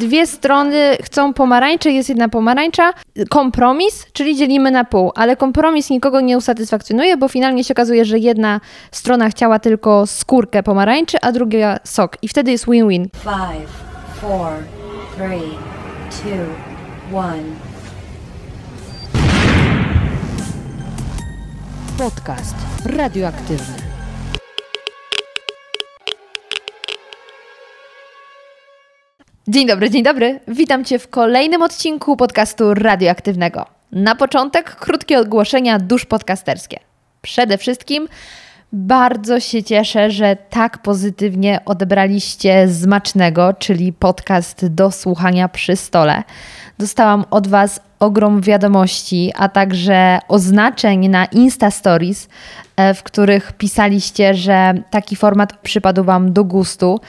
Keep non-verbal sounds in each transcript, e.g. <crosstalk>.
Dwie strony chcą pomarańcze, jest jedna pomarańcza. Kompromis, czyli dzielimy na pół, ale kompromis nikogo nie usatysfakcjonuje, bo finalnie się okazuje, że jedna strona chciała tylko skórkę pomarańczy, a druga sok. I wtedy jest win-win. Five, four, three, two, one. Podcast radioaktywny. Dzień dobry, dzień dobry. Witam Cię w kolejnym odcinku podcastu radioaktywnego. Na początek krótkie ogłoszenia dusz podcasterskie. Przede wszystkim bardzo się cieszę, że tak pozytywnie odebraliście Zmacznego, czyli podcast do słuchania przy stole. Dostałam od Was ogrom wiadomości, a także oznaczeń na Insta Stories, e, w których pisaliście, że taki format przypadł Wam do gustu,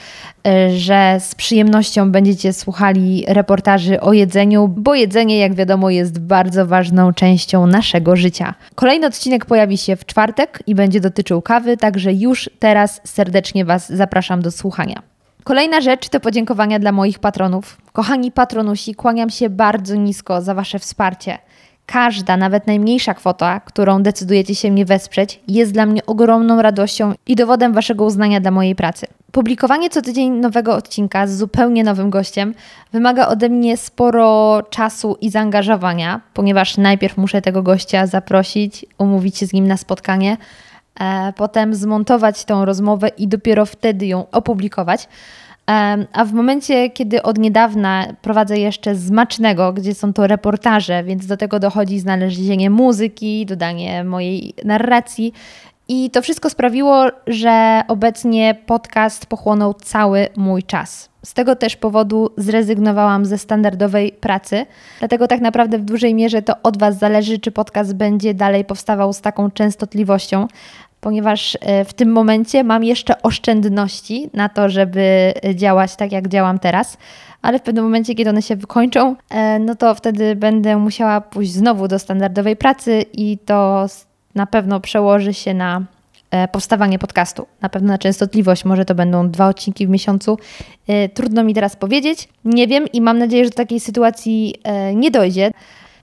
e, że z przyjemnością będziecie słuchali reportaży o jedzeniu, bo jedzenie, jak wiadomo, jest bardzo ważną częścią naszego życia. Kolejny odcinek pojawi się w czwartek i będzie dotyczył kawy, także już teraz serdecznie Was zapraszam do słuchania. Kolejna rzecz to podziękowania dla moich patronów. Kochani patronusi, kłaniam się bardzo nisko za Wasze wsparcie. Każda, nawet najmniejsza kwota, którą decydujecie się mnie wesprzeć, jest dla mnie ogromną radością i dowodem Waszego uznania dla mojej pracy. Publikowanie co tydzień nowego odcinka z zupełnie nowym gościem wymaga ode mnie sporo czasu i zaangażowania, ponieważ najpierw muszę tego gościa zaprosić, umówić się z nim na spotkanie, potem zmontować tą rozmowę i dopiero wtedy ją opublikować. E, a w momencie, kiedy od niedawna prowadzę jeszcze Zmacznego, gdzie są to reportaże, więc do tego dochodzi znalezienie muzyki, dodanie mojej narracji. I to wszystko sprawiło, że obecnie podcast pochłonął cały mój czas. Z tego też powodu zrezygnowałam ze standardowej pracy, dlatego tak naprawdę w dużej mierze to od Was zależy, czy podcast będzie dalej powstawał z taką częstotliwością, ponieważ e, w tym momencie mam jeszcze oszczędności na to, żeby działać tak, jak działam teraz. Ale w pewnym momencie, kiedy one się wykończą, e, no to wtedy będę musiała pójść znowu do standardowej pracy i to na pewno przełoży się na e, powstawanie podcastu. Na pewno na częstotliwość, może to będą dwa odcinki w miesiącu. Trudno mi teraz powiedzieć. Nie wiem i mam nadzieję, że do takiej sytuacji nie dojdzie.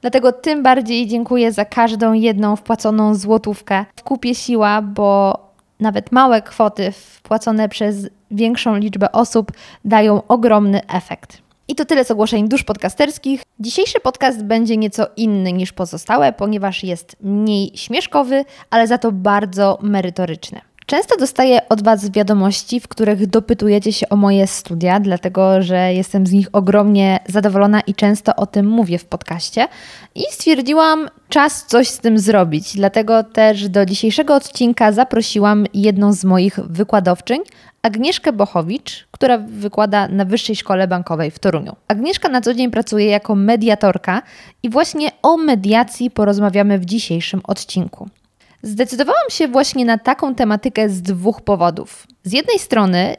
Dlatego tym bardziej dziękuję za każdą jedną wpłaconą złotówkę. W kupie siła, bo nawet małe kwoty wpłacone przez większą liczbę osób dają ogromny efekt. I to tyle z ogłoszeń dusz podcasterskich. Dzisiejszy podcast będzie nieco inny niż pozostałe, ponieważ jest mniej śmieszkowy, ale za to bardzo merytoryczny. Często dostaję od Was wiadomości, w których dopytujecie się o moje studia, dlatego że jestem z nich ogromnie zadowolona i często o tym mówię w podcaście. I stwierdziłam, czas coś z tym zrobić. Dlatego też do dzisiejszego odcinka zaprosiłam jedną z moich wykładowczyń, Agnieszkę Bochowicz, która wykłada na Wyższej Szkole Bankowej w Toruniu. Agnieszka na co dzień pracuje jako mediatorka i właśnie o mediacji porozmawiamy w dzisiejszym odcinku. Zdecydowałam się właśnie na taką tematykę z dwóch powodów. Z jednej strony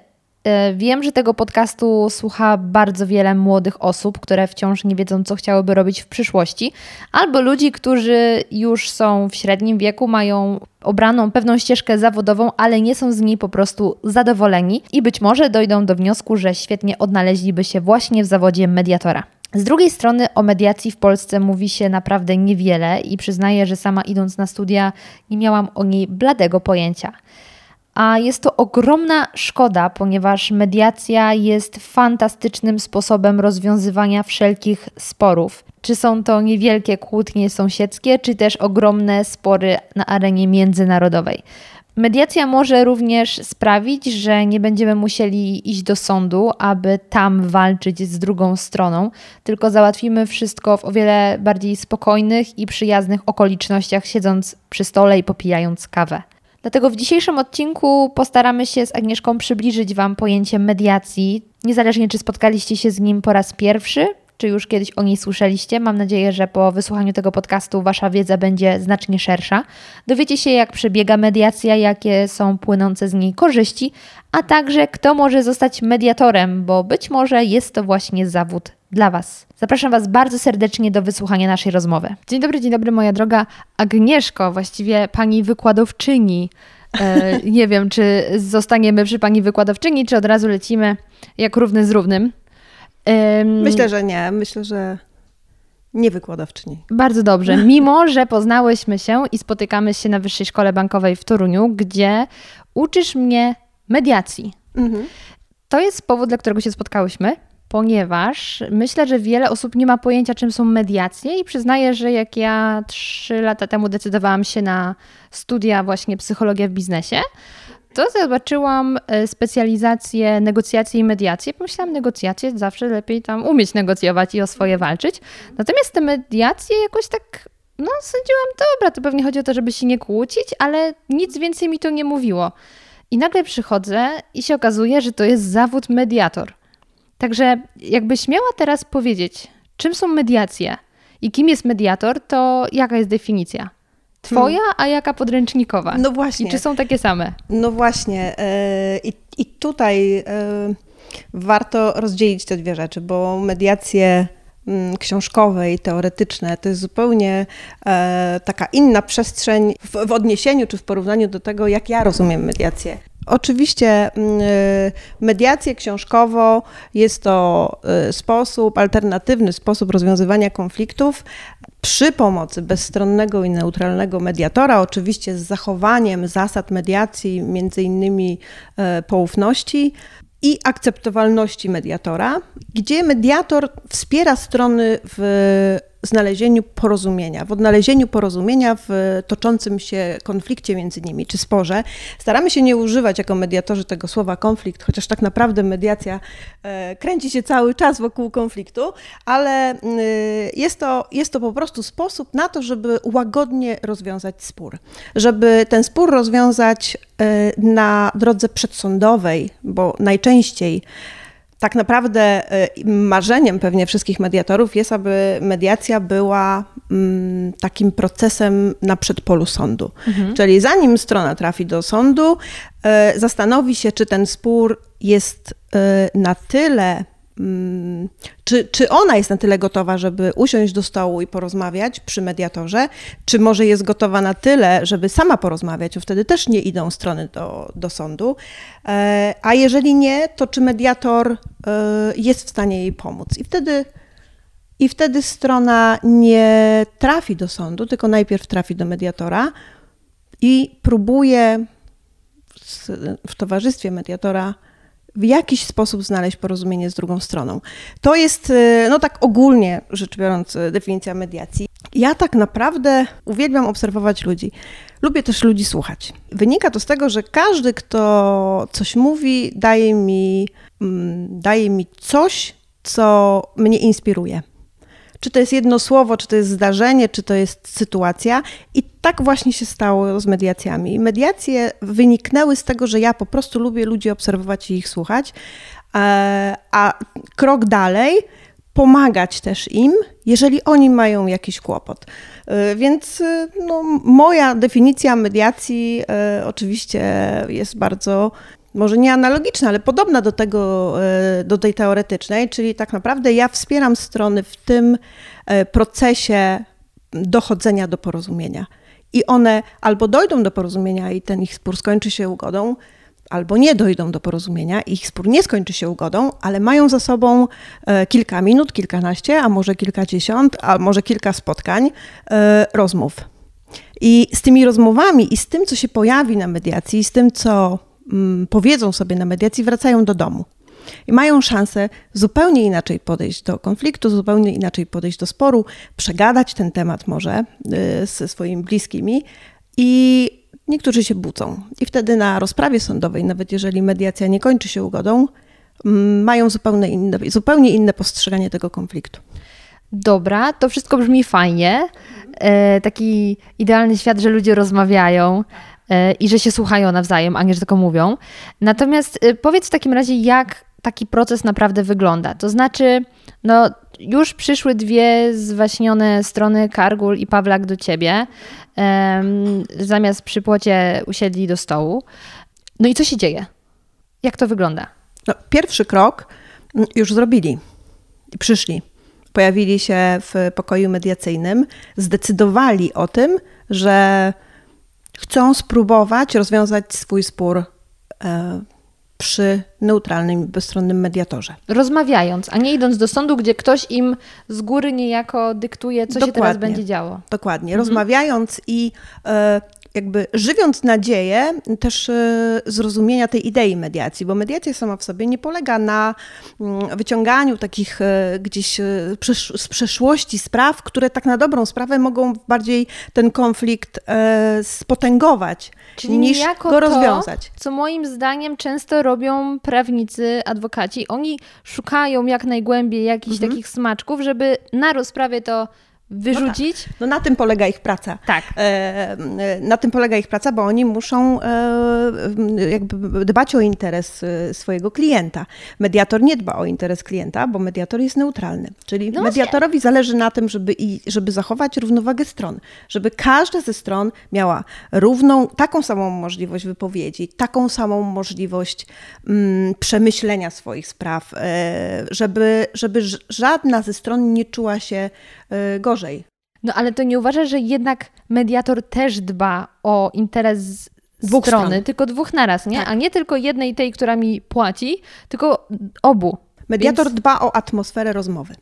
Wiem, że tego podcastu słucha bardzo wiele młodych osób, które wciąż nie wiedzą, co chciałyby robić w przyszłości, albo ludzi, którzy już są w średnim wieku, mają obraną pewną ścieżkę zawodową, ale nie są z niej po prostu zadowoleni i być może dojdą do wniosku, że świetnie odnaleźliby się właśnie w zawodzie mediatora. Z drugiej strony o mediacji w Polsce mówi się naprawdę niewiele i przyznaję, że sama idąc na studia nie miałam o niej bladego pojęcia. A jest to ogromna szkoda, ponieważ mediacja jest fantastycznym sposobem rozwiązywania wszelkich sporów. Czy są to niewielkie kłótnie sąsiedzkie, czy też ogromne spory na arenie międzynarodowej. Mediacja może również sprawić, że nie będziemy musieli iść do sądu, aby tam walczyć z drugą stroną, tylko załatwimy wszystko w o wiele bardziej spokojnych i przyjaznych okolicznościach, siedząc przy stole i popijając kawę. Dlatego w dzisiejszym odcinku postaramy się z Agnieszką przybliżyć Wam pojęcie mediacji, niezależnie czy spotkaliście się z nim po raz pierwszy, czy już kiedyś o niej słyszeliście. Mam nadzieję, że po wysłuchaniu tego podcastu Wasza wiedza będzie znacznie szersza. Dowiecie się, jak przebiega mediacja, jakie są płynące z niej korzyści, a także kto może zostać mediatorem, bo być może jest to właśnie zawód dla Was. Zapraszam Was bardzo serdecznie do wysłuchania naszej rozmowy. Dzień dobry, dzień dobry, moja droga Agnieszko, właściwie pani wykładowczyni. E, <laughs> nie wiem, czy zostaniemy przy pani wykładowczyni, czy od razu lecimy jak równy z równym. Ym, Myślę, że nie. Myślę, że nie wykładowczyni. Bardzo dobrze. <laughs> Mimo, że poznałyśmy się i spotykamy się na Wyższej Szkole Bankowej w Toruniu, gdzie uczysz mnie mediacji. Mhm. To jest powód, dla którego się spotkałyśmy, ponieważ myślę, że wiele osób nie ma pojęcia, czym są mediacje i przyznaję, że jak ja trzy lata temu decydowałam się na studia właśnie psychologia w biznesie, to zobaczyłam e, specjalizację negocjacje i mediacje. Pomyślałam, negocjacje zawsze lepiej tam umieć negocjować i o swoje walczyć. Natomiast te mediacje jakoś tak, no sądziłam, dobra, to pewnie chodzi o to, żeby się nie kłócić, ale nic więcej mi to nie mówiło. I nagle przychodzę i się okazuje, że to jest zawód mediator. Także jakbyś miała teraz powiedzieć, czym są mediacje i kim jest mediator, to jaka jest definicja? Twoja, a jaka podręcznikowa? No właśnie. I czy są takie same? No właśnie. e, I, i tutaj e, warto rozdzielić te dwie rzeczy, bo mediacje mm, książkowe i teoretyczne to jest zupełnie e, taka inna przestrzeń w, w odniesieniu czy w porównaniu do tego, jak ja rozumiem mediację. Oczywiście mm, e, mediację książkowo jest to e, sposób, alternatywny sposób rozwiązywania konfliktów przy pomocy bezstronnego i neutralnego mediatora, oczywiście z zachowaniem zasad mediacji, między innymi e, poufności i akceptowalności mediatora, gdzie mediator wspiera strony w znalezieniu porozumienia, w odnalezieniu porozumienia w toczącym się konflikcie między nimi, czy sporze. Staramy się nie używać jako mediatorzy tego słowa konflikt, chociaż tak naprawdę mediacja e, kręci się cały czas wokół konfliktu, ale y, jest to, jest to po prostu sposób na to, żeby łagodnie rozwiązać spór. Żeby ten spór rozwiązać e, na drodze przedsądowej, bo najczęściej tak naprawdę y, marzeniem pewnie wszystkich mediatorów jest, aby mediacja była mm, takim procesem na przedpolu sądu. Czyli zanim strona trafi do sądu, y, zastanowi się, czy ten spór jest y, na tyle czy, czy ona jest na tyle gotowa, żeby usiąść do stołu i porozmawiać przy mediatorze, czy może jest gotowa na tyle, żeby sama porozmawiać, bo wtedy też nie idą strony do, do sądu. E, A jeżeli nie, to czy mediator e, jest w stanie jej pomóc? I wtedy, I wtedy strona nie trafi do sądu, tylko najpierw trafi do mediatora i próbuje w towarzystwie mediatora w jakiś sposób znaleźć porozumienie z drugą stroną. To jest, y, no tak ogólnie rzecz biorąc, y, definicja mediacji. Ja tak naprawdę uwielbiam obserwować ludzi. Lubię też ludzi słuchać. Wynika to z tego, że każdy, kto coś mówi, daje mi, mm, daje mi coś, co mnie inspiruje. Czy to jest jedno słowo, czy to jest zdarzenie, czy to jest sytuacja. I tak właśnie się stało z mediacjami. Mediacje wyniknęły z tego, że ja po prostu lubię ludzi obserwować i ich słuchać, e, a krok dalej pomagać też im, jeżeli oni mają jakiś kłopot. E, Więc e, no, moja definicja mediacji oczywiście jest bardzo może nie analogiczna, ale podobna do tego, do tej teoretycznej, czyli tak naprawdę ja wspieram strony w tym procesie dochodzenia do porozumienia. I one albo dojdą do porozumienia i ten ich spór skończy się ugodą, albo nie dojdą do porozumienia, ich spór nie skończy się ugodą, ale mają za sobą e, kilka minut, kilkanaście, a może kilkadziesiąt, a może kilka spotkań, e, rozmów. I z tymi rozmowami i z tym, co się pojawi na mediacji, i z tym, co mm, powiedzą sobie na mediacji, wracają do domu. I mają szansę zupełnie inaczej podejść do konfliktu, zupełnie inaczej podejść do sporu, przegadać ten temat może y, ze swoimi bliskimi i niektórzy się budzą. I wtedy na rozprawie sądowej, nawet jeżeli mediacja nie kończy się ugodą, mm, mają zupełnie inne, zupełnie inne postrzeganie tego konfliktu. Dobra, to wszystko brzmi fajnie. E, taki idealny świat, że ludzie rozmawiają e, i że się słuchają nawzajem, a nie, że tylko mówią. Natomiast e, powiedz w takim razie, jak taki proces naprawdę wygląda. To znaczy, no już przyszły dwie zwaśnione strony Kargul i Pawlak do ciebie. Em, zamiast przy płocie usiedli do stołu. No i co się dzieje? Jak to wygląda? No, pierwszy krok mm, już zrobili. Przyszli. Pojawili się w pokoju mediacyjnym, zdecydowali o tym, że chcą spróbować rozwiązać swój spór e, przy neutralnym, bezstronnym mediatorze. Rozmawiając, a nie idąc do sądu, gdzie ktoś im z góry niejako dyktuje, co się teraz Dokładnie. będzie działo. Dokładnie. Rozmawiając i e, jakby żywiąc nadzieję też e, zrozumienia tej idei mediacji, bo mediacja sama w sobie nie polega na mm, wyciąganiu takich e, gdzieś e, z przeszłości spraw, które tak na dobrą sprawę mogą bardziej ten konflikt spotęgować Czyli niż go to, rozwiązać. co moim zdaniem często robią prawnicy, adwokaci. Oni szukają jak najgłębiej jakichś Mhm. takich smaczków, żeby na rozprawie to wyrzucić. No na tym polega ich praca. Tak. E, Na tym polega ich praca, bo oni muszą e, jakby dbać o interes e, swojego klienta. Mediator nie dba o interes klienta, bo mediator jest neutralny. Czyli No mediatorowi zależy na tym, żeby, i, żeby zachować równowagę stron, żeby każda ze stron miała równą, taką samą możliwość wypowiedzi, taką samą możliwość mm, przemyślenia swoich spraw, żeby, żeby żadna ze stron nie czuła się e, gorzej. No ale to nie uważasz, że jednak mediator też dba o interes Dwóch strony, stron. tylko dwóch naraz, nie? Tak. A nie tylko jednej tej, która mi płaci, tylko obu. Mediator Więc- dba o atmosferę rozmowy,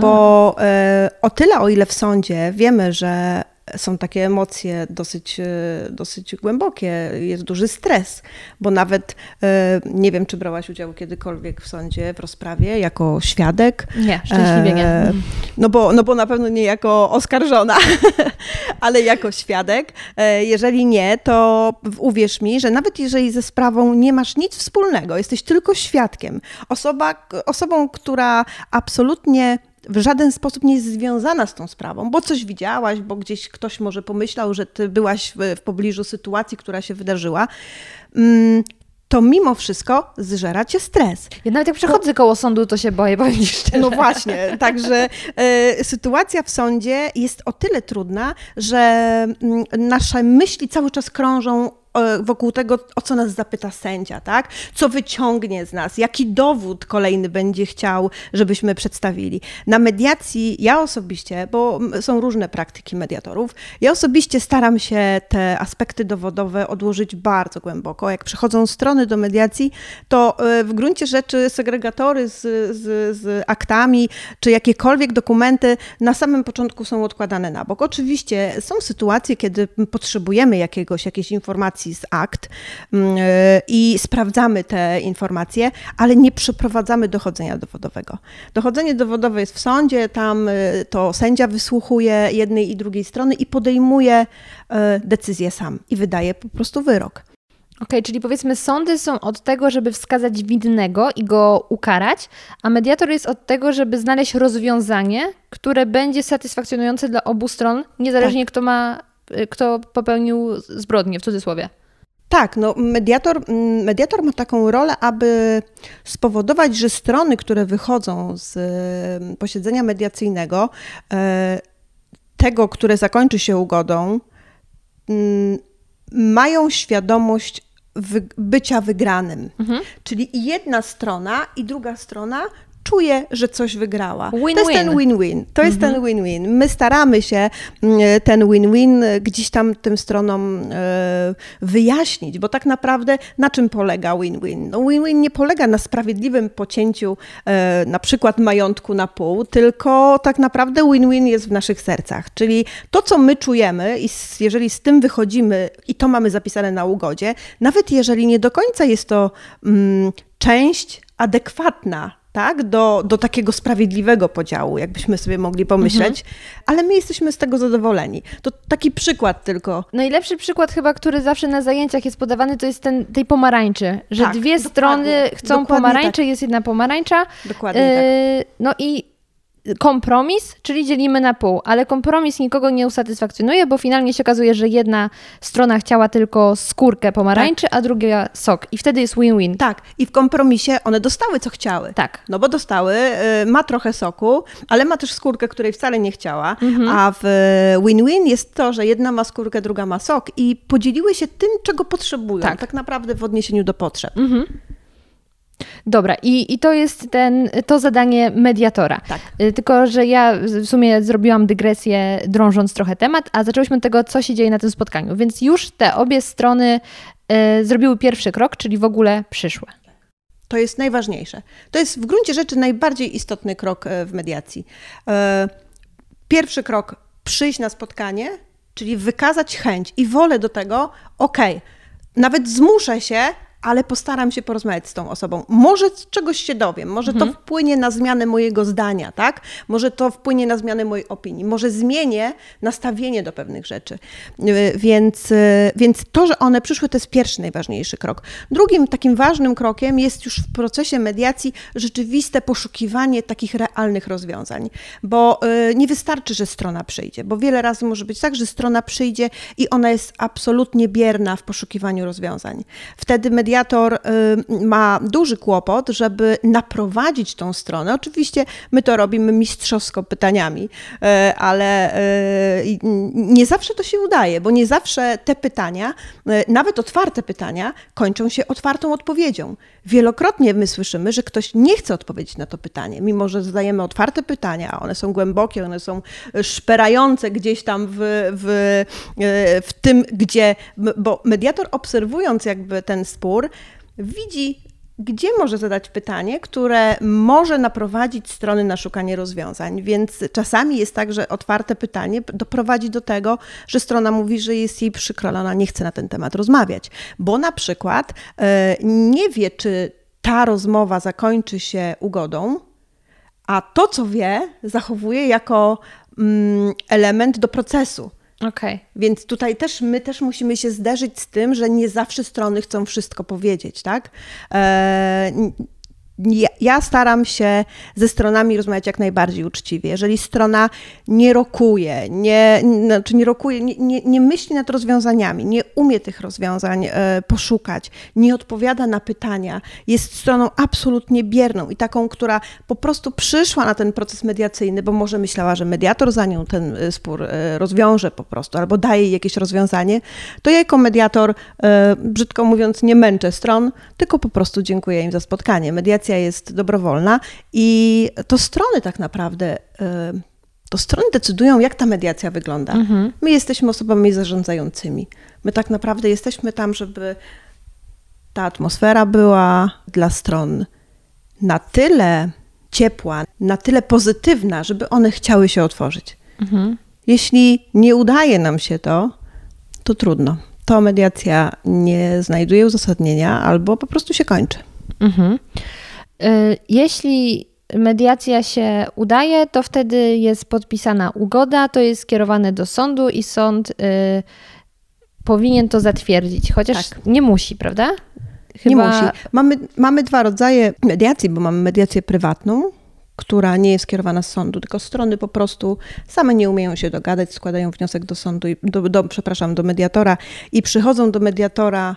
bo e, o tyle, o ile w sądzie wiemy, że są takie emocje dosyć, e, dosyć głębokie, jest duży stres, bo nawet e, nie wiem, czy brałaś udział kiedykolwiek w sądzie, w rozprawie jako świadek. Nie, szczęśliwie nie. E, No bo, no bo na pewno nie jako oskarżona, <laughs> ale jako świadek. Jeżeli nie, to uwierz mi, że nawet jeżeli ze sprawą nie masz nic wspólnego, jesteś tylko świadkiem, osoba, osobą, która absolutnie w żaden sposób nie jest związana z tą sprawą, bo coś widziałaś, bo gdzieś ktoś może pomyślał, że ty byłaś w, w pobliżu sytuacji, która się wydarzyła, mm, to mimo wszystko zżera cię stres. Ja nawet jak przechodzę koło sądu, to się boję, powiem szczerze. No właśnie, także e, sytuacja w sądzie jest o tyle trudna, że mm, nasze myśli cały czas krążą wokół tego, o co nas zapyta sędzia, tak? Co wyciągnie z nas, jaki dowód kolejny będzie chciał, żebyśmy przedstawili. Na mediacji ja osobiście, bo są różne praktyki mediatorów, ja osobiście staram się te aspekty dowodowe odłożyć bardzo głęboko. Jak przychodzą strony do mediacji, to e, w gruncie rzeczy segregatory z, z, z aktami, czy jakiekolwiek dokumenty na samym początku są odkładane na bok. Oczywiście są sytuacje, kiedy potrzebujemy jakiegoś, jakiejś informacji z akt mm, e, i sprawdzamy te informacje, ale nie przeprowadzamy dochodzenia dowodowego. Dochodzenie dowodowe jest w sądzie, tam e, to sędzia wysłuchuje jednej i drugiej strony i podejmuje e, decyzję sam i wydaje po prostu wyrok. Okej, czyli powiedzmy, sądy są od tego, żeby wskazać winnego i go ukarać, a mediator jest od tego, żeby znaleźć rozwiązanie, które będzie satysfakcjonujące dla obu stron, niezależnie kto ma, kto popełnił zbrodnię, w cudzysłowie. Tak, no mediator, mm, mediator ma taką rolę, aby spowodować, że strony, które wychodzą z e, posiedzenia mediacyjnego, e, tego, które zakończy się ugodą, mm, mają świadomość bycia wygranym. Czyli i jedna strona, i druga strona czuje, że coś wygrała. To jest ten win-win. To jest ten win-win. My staramy się mm, ten win-win gdzieś tam tym stronom e, wyjaśnić, bo tak naprawdę na czym polega win-win? No win-win nie polega na sprawiedliwym pocięciu e, na przykład majątku na pół, tylko tak naprawdę win-win jest w naszych sercach. Czyli to, co my czujemy i jeżeli z tym wychodzimy i to mamy zapisane na ugodzie, nawet jeżeli nie do końca jest to mm, część adekwatna tak, do, do takiego sprawiedliwego podziału, jakbyśmy sobie mogli pomyśleć, ale my jesteśmy z tego zadowoleni. To taki przykład tylko. Najlepszy przykład chyba, który zawsze na zajęciach jest podawany, to jest ten, tej pomarańczy, że Tak, dwie strony chcą pomarańczy, tak. jest jedna pomarańcza. Dokładnie Yy, No i kompromis, czyli dzielimy na pół, ale kompromis nikogo nie usatysfakcjonuje, bo finalnie się okazuje, że jedna strona chciała tylko skórkę pomarańczy, a druga sok. I wtedy jest win-win. Tak, i w kompromisie one dostały, co chciały. Tak. No bo dostały, y, ma trochę soku, ale ma też skórkę, której wcale nie chciała, a w y, win-win jest to, że jedna ma skórkę, druga ma sok i podzieliły się tym, czego potrzebują, Tak. tak, naprawdę w odniesieniu do potrzeb. Dobra, i, i to jest ten, to zadanie mediatora. Tak. Y, Tylko, że ja w sumie zrobiłam dygresję, drążąc trochę temat, a zaczęłyśmy od tego, co się dzieje na tym spotkaniu. Więc już te obie strony y, zrobiły pierwszy krok, czyli w ogóle przyszły. To jest najważniejsze. To jest w gruncie rzeczy najbardziej istotny krok e, w mediacji. E, pierwszy krok przyjść na spotkanie, czyli wykazać chęć i wolę do tego, okej, nawet zmuszę się, ale postaram się porozmawiać z tą osobą. Może czegoś się dowiem, może to wpłynie na zmianę mojego zdania, tak? Może to wpłynie na zmianę mojej opinii, może zmienię nastawienie do pewnych rzeczy. Yy, Więc, yy, więc to, że one przyszły, to jest pierwszy najważniejszy krok. Drugim takim ważnym krokiem jest już w procesie mediacji rzeczywiste poszukiwanie takich realnych rozwiązań, bo yy, nie wystarczy, że strona przyjdzie, bo wiele razy może być tak, że strona przyjdzie i ona jest absolutnie bierna w poszukiwaniu rozwiązań. Wtedy mediator y, ma duży kłopot, żeby naprowadzić tą stronę. Oczywiście my to robimy mistrzowsko pytaniami, y, ale y, nie zawsze to się udaje, bo nie zawsze te pytania, nawet otwarte pytania, kończą się otwartą odpowiedzią. Wielokrotnie my słyszymy, że ktoś nie chce odpowiedzieć na to pytanie, mimo że zadajemy otwarte pytania, a one są głębokie, one są szperające gdzieś tam w, w, y, w tym, gdzie, bo mediator obserwując jakby ten spór, widzi, gdzie może zadać pytanie, które może naprowadzić strony na szukanie rozwiązań. Więc czasami jest tak, że otwarte pytanie doprowadzi do tego, że strona mówi, że jest jej przykro, ale ona nie chce na ten temat rozmawiać, bo na przykład e, nie wie, czy ta rozmowa zakończy się ugodą, a to, co wie, zachowuje jako mm, element do procesu. Okej. Więc tutaj też my też musimy się zderzyć z tym, że nie zawsze strony chcą wszystko powiedzieć, tak? E, ja, staram się ze stronami rozmawiać jak najbardziej uczciwie. Jeżeli strona nie rokuje, nie, znaczy nie rokuje, nie, nie, nie myśli nad rozwiązaniami, nie umie tych rozwiązań e, poszukać, nie odpowiada na pytania, jest stroną absolutnie bierną i taką, która po prostu przyszła na ten proces mediacyjny, bo może myślała, że mediator za nią ten e, spór e, rozwiąże po prostu, albo daje jej jakieś rozwiązanie, to ja jako mediator, brzydko mówiąc, nie męczę stron, tylko po prostu dziękuję im za spotkanie. Mediacja jest dobrowolna i to strony tak naprawdę, e, to strony decydują, jak ta mediacja wygląda. My jesteśmy osobami zarządzającymi. My tak naprawdę jesteśmy tam, żeby ta atmosfera była dla stron na tyle ciepła, na tyle pozytywna, żeby one chciały się otworzyć. Jeśli nie udaje nam się to, to trudno. To mediacja nie znajduje uzasadnienia albo po prostu się kończy. Mhm. Y, Jeśli mediacja się udaje, to wtedy jest podpisana ugoda, to jest skierowane do sądu i sąd y, powinien to zatwierdzić, chociaż Tak. nie musi, prawda? Nie musi. Mamy, mamy dwa rodzaje mediacji, bo mamy mediację prywatną, która nie jest skierowana z sądu, tylko strony po prostu same nie umieją się dogadać, składają wniosek do sądu, i, do, do, przepraszam, do mediatora i przychodzą do mediatora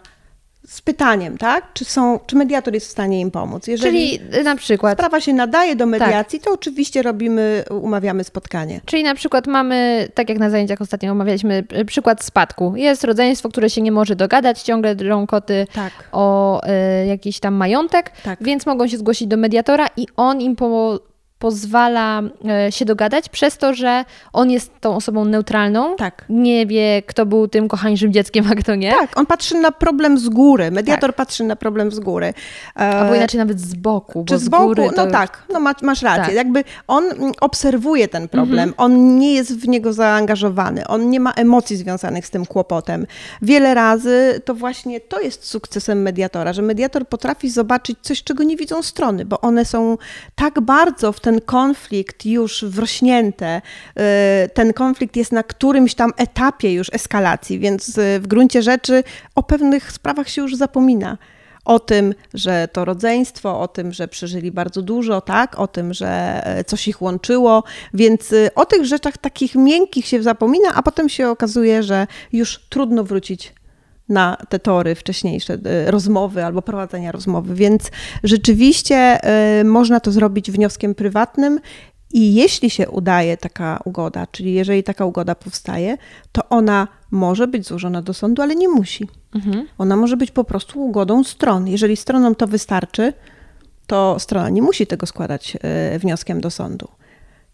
z pytaniem, tak? Czy, są, czy mediator jest w stanie im pomóc? Jeżeli Czyli y, na przykład sprawa się nadaje do mediacji, to oczywiście robimy, umawiamy spotkanie. Czyli na przykład mamy, tak jak na zajęciach ostatnio omawialiśmy, y, przykład spadku. Jest rodzeństwo, które się nie może dogadać, ciągle drą koty Tak. o y, jakiś tam majątek, Tak. więc mogą się zgłosić do mediatora i on im po, pozwala y, się dogadać przez to, że on jest tą osobą neutralną. Tak. Nie wie, kto był tym kochańczym dzieckiem, a kto nie. Tak, on patrzy na problem z góry. Mediator Tak. patrzy na problem z góry. Albo E, inaczej nawet z boku. Czy bo z boku? No tak, no masz, masz rację. Tak. Jakby on mm, obserwuje ten problem, on nie jest w niego zaangażowany, on nie ma emocji związanych z tym kłopotem. Wiele razy to właśnie to jest sukcesem mediatora, że mediator potrafi zobaczyć coś, czego nie widzą strony, bo one są tak bardzo w ten konflikt już wrośnięte. y, Ten konflikt jest na którymś tam etapie już eskalacji, więc y, w gruncie rzeczy o pewnych sprawach się już zapomina o tym, że to rodzeństwo, o tym, że przeżyli bardzo dużo, tak, o tym, że e, coś ich łączyło, więc y, o tych rzeczach takich miękkich się zapomina, a potem się okazuje, że już trudno wrócić na te tory wcześniejsze y, rozmowy albo prowadzenia rozmowy, więc rzeczywiście y, można to zrobić wnioskiem prywatnym i jeśli się udaje taka ugoda, czyli jeżeli taka ugoda powstaje, to ona może być złożona do sądu, ale nie musi. Ona może być po prostu ugodą stron. Jeżeli stronom to wystarczy, to strona nie musi tego składać e, wnioskiem do sądu.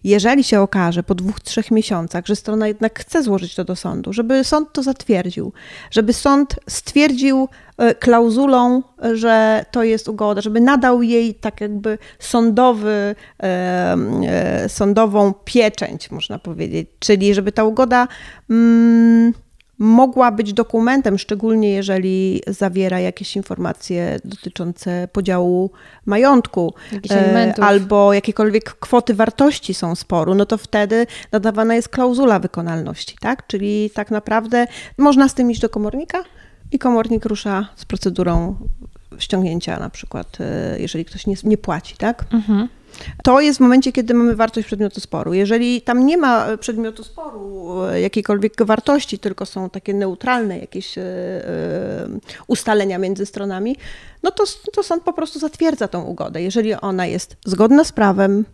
Jeżeli się okaże po dwóch, trzech miesiącach, że strona jednak chce złożyć to do sądu, żeby sąd to zatwierdził, żeby sąd stwierdził e, klauzulą, że to jest ugoda, żeby nadał jej tak jakby sądowy, e, e, sądową pieczęć, można powiedzieć, czyli żeby ta ugoda mm, mogła być dokumentem, szczególnie jeżeli zawiera jakieś informacje dotyczące podziału majątku e, albo jakiekolwiek kwoty wartości są sporu, no to wtedy nadawana jest klauzula wykonalności, tak? Czyli tak naprawdę można z tym iść do komornika i komornik rusza z procedurą ściągnięcia na przykład, e, jeżeli ktoś nie, nie płaci, tak? Mhm. To jest w momencie, kiedy mamy wartość przedmiotu sporu. Jeżeli tam nie ma przedmiotu sporu e, jakiejkolwiek wartości, tylko są takie neutralne jakieś e, e, ustalenia między stronami, no to, to sąd po prostu zatwierdza tą ugodę. Jeżeli ona jest zgodna z prawem,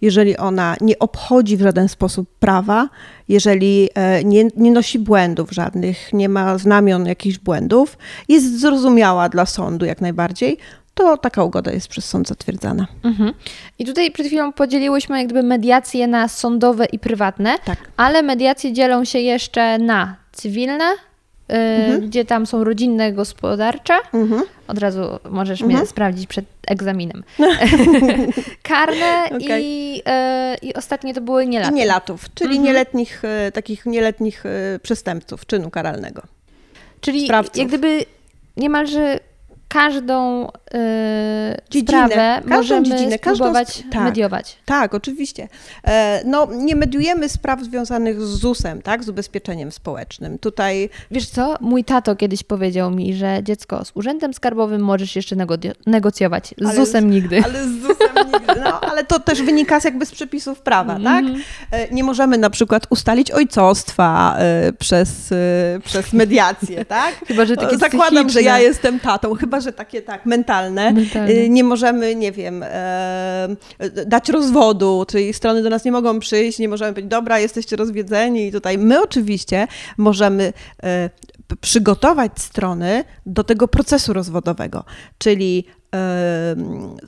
jeżeli ona nie obchodzi w żaden sposób prawa, jeżeli nie, nie, nosi błędów żadnych, nie ma znamion jakichś błędów, jest zrozumiała dla sądu jak najbardziej, to taka ugoda jest przez sąd zatwierdzana. Mhm. I tutaj przed chwilą podzieliłyśmy jakby mediacje na sądowe i prywatne, tak. ale mediacje dzielą się jeszcze na cywilne, yy, mhm. gdzie tam są rodzinne, gospodarcze. Mhm. Od razu możesz mnie mhm. sprawdzić przed egzaminem. <laughs> Karne okay. i, yy, i ostatnie to były nielatów. I nielatów, czyli mhm. nieletnich, yy, takich nieletnich przestępców czynu karalnego. Czyli Sprawców. jak gdyby niemalże każdą yy, dziedzinę, sprawę każdą możemy dziedzinę, spróbować każdą, tak, mediować. Tak, oczywiście. E, no, nie mediujemy spraw związanych z ZUS-em, tak, z ubezpieczeniem społecznym. Tutaj... Wiesz co, mój tato kiedyś powiedział mi, że dziecko, z urzędem skarbowym możesz jeszcze negocjować, z ZUS-em nigdy. Ale z ZUS-em nigdy, <laughs> no, ale to też wynika z jakby z przepisów prawa, mm -hmm. tak? E, nie możemy na przykład ustalić ojcostwa e, przez, przez mediację, <laughs> tak? Chyba, że takie Zakładam, że ja jestem tatą, chyba że takie tak, mentalne. mentalne. Nie możemy, nie wiem, e, dać rozwodu, czyli strony do nas nie mogą przyjść, nie możemy powiedzieć, dobra, jesteście rozwiedzeni i tutaj my oczywiście możemy e, przygotować strony do tego procesu rozwodowego, czyli e,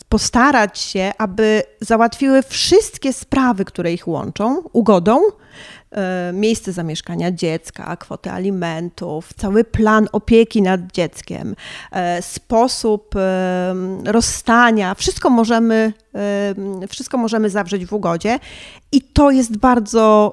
postarać się, aby załatwiły wszystkie sprawy, które ich łączą, ugodą, E, miejsce zamieszkania dziecka, kwotę alimentów, cały plan opieki nad dzieckiem, e, sposób rozstania, wszystko możemy, wszystko możemy zawrzeć w ugodzie i to jest bardzo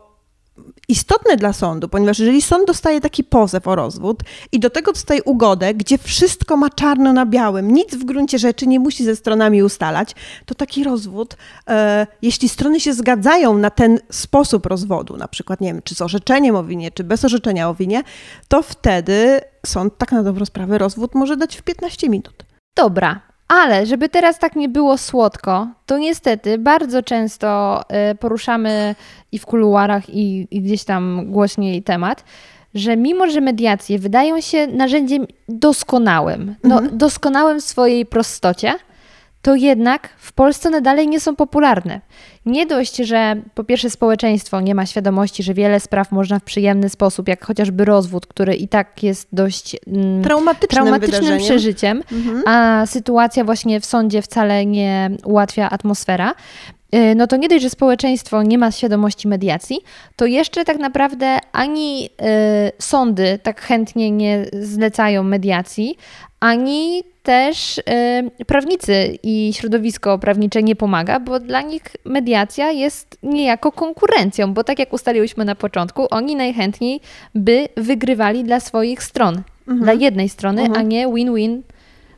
istotne dla sądu, ponieważ jeżeli sąd dostaje taki pozew o rozwód i do tego dostaje ugodę, gdzie wszystko ma czarno na białym, nic w gruncie rzeczy nie musi ze stronami ustalać, to taki rozwód, e, jeśli strony się zgadzają na ten sposób rozwodu, na przykład, nie wiem, czy z orzeczeniem o winie, czy bez orzeczenia o winie, to wtedy sąd tak na dobrą sprawę rozwód może dać w 15 minut. Dobra, ale żeby teraz tak nie było słodko, to niestety bardzo często y, poruszamy i w kuluarach, i, i gdzieś tam głośniej temat, że mimo, że mediacje wydają się narzędziem doskonałym, no, mhm. doskonałym w swojej prostocie, to jednak w Polsce one dalej nie są popularne. Nie dość, że po pierwsze społeczeństwo nie ma świadomości, że wiele spraw można w przyjemny sposób, jak chociażby rozwód, który i tak jest dość mm, traumatycznym, traumatycznym przeżyciem, mhm. a sytuacja właśnie w sądzie wcale nie ułatwia atmosfera, y, no to nie dość, że społeczeństwo nie ma świadomości mediacji, to jeszcze tak naprawdę ani y, sądy tak chętnie nie zlecają mediacji, ani też y, prawnicy i środowisko prawnicze nie pomaga, bo dla nich mediacja jest niejako konkurencją, bo tak jak ustaliłyśmy na początku, oni najchętniej by wygrywali dla swoich stron, mhm. dla jednej strony, mhm. a nie win-win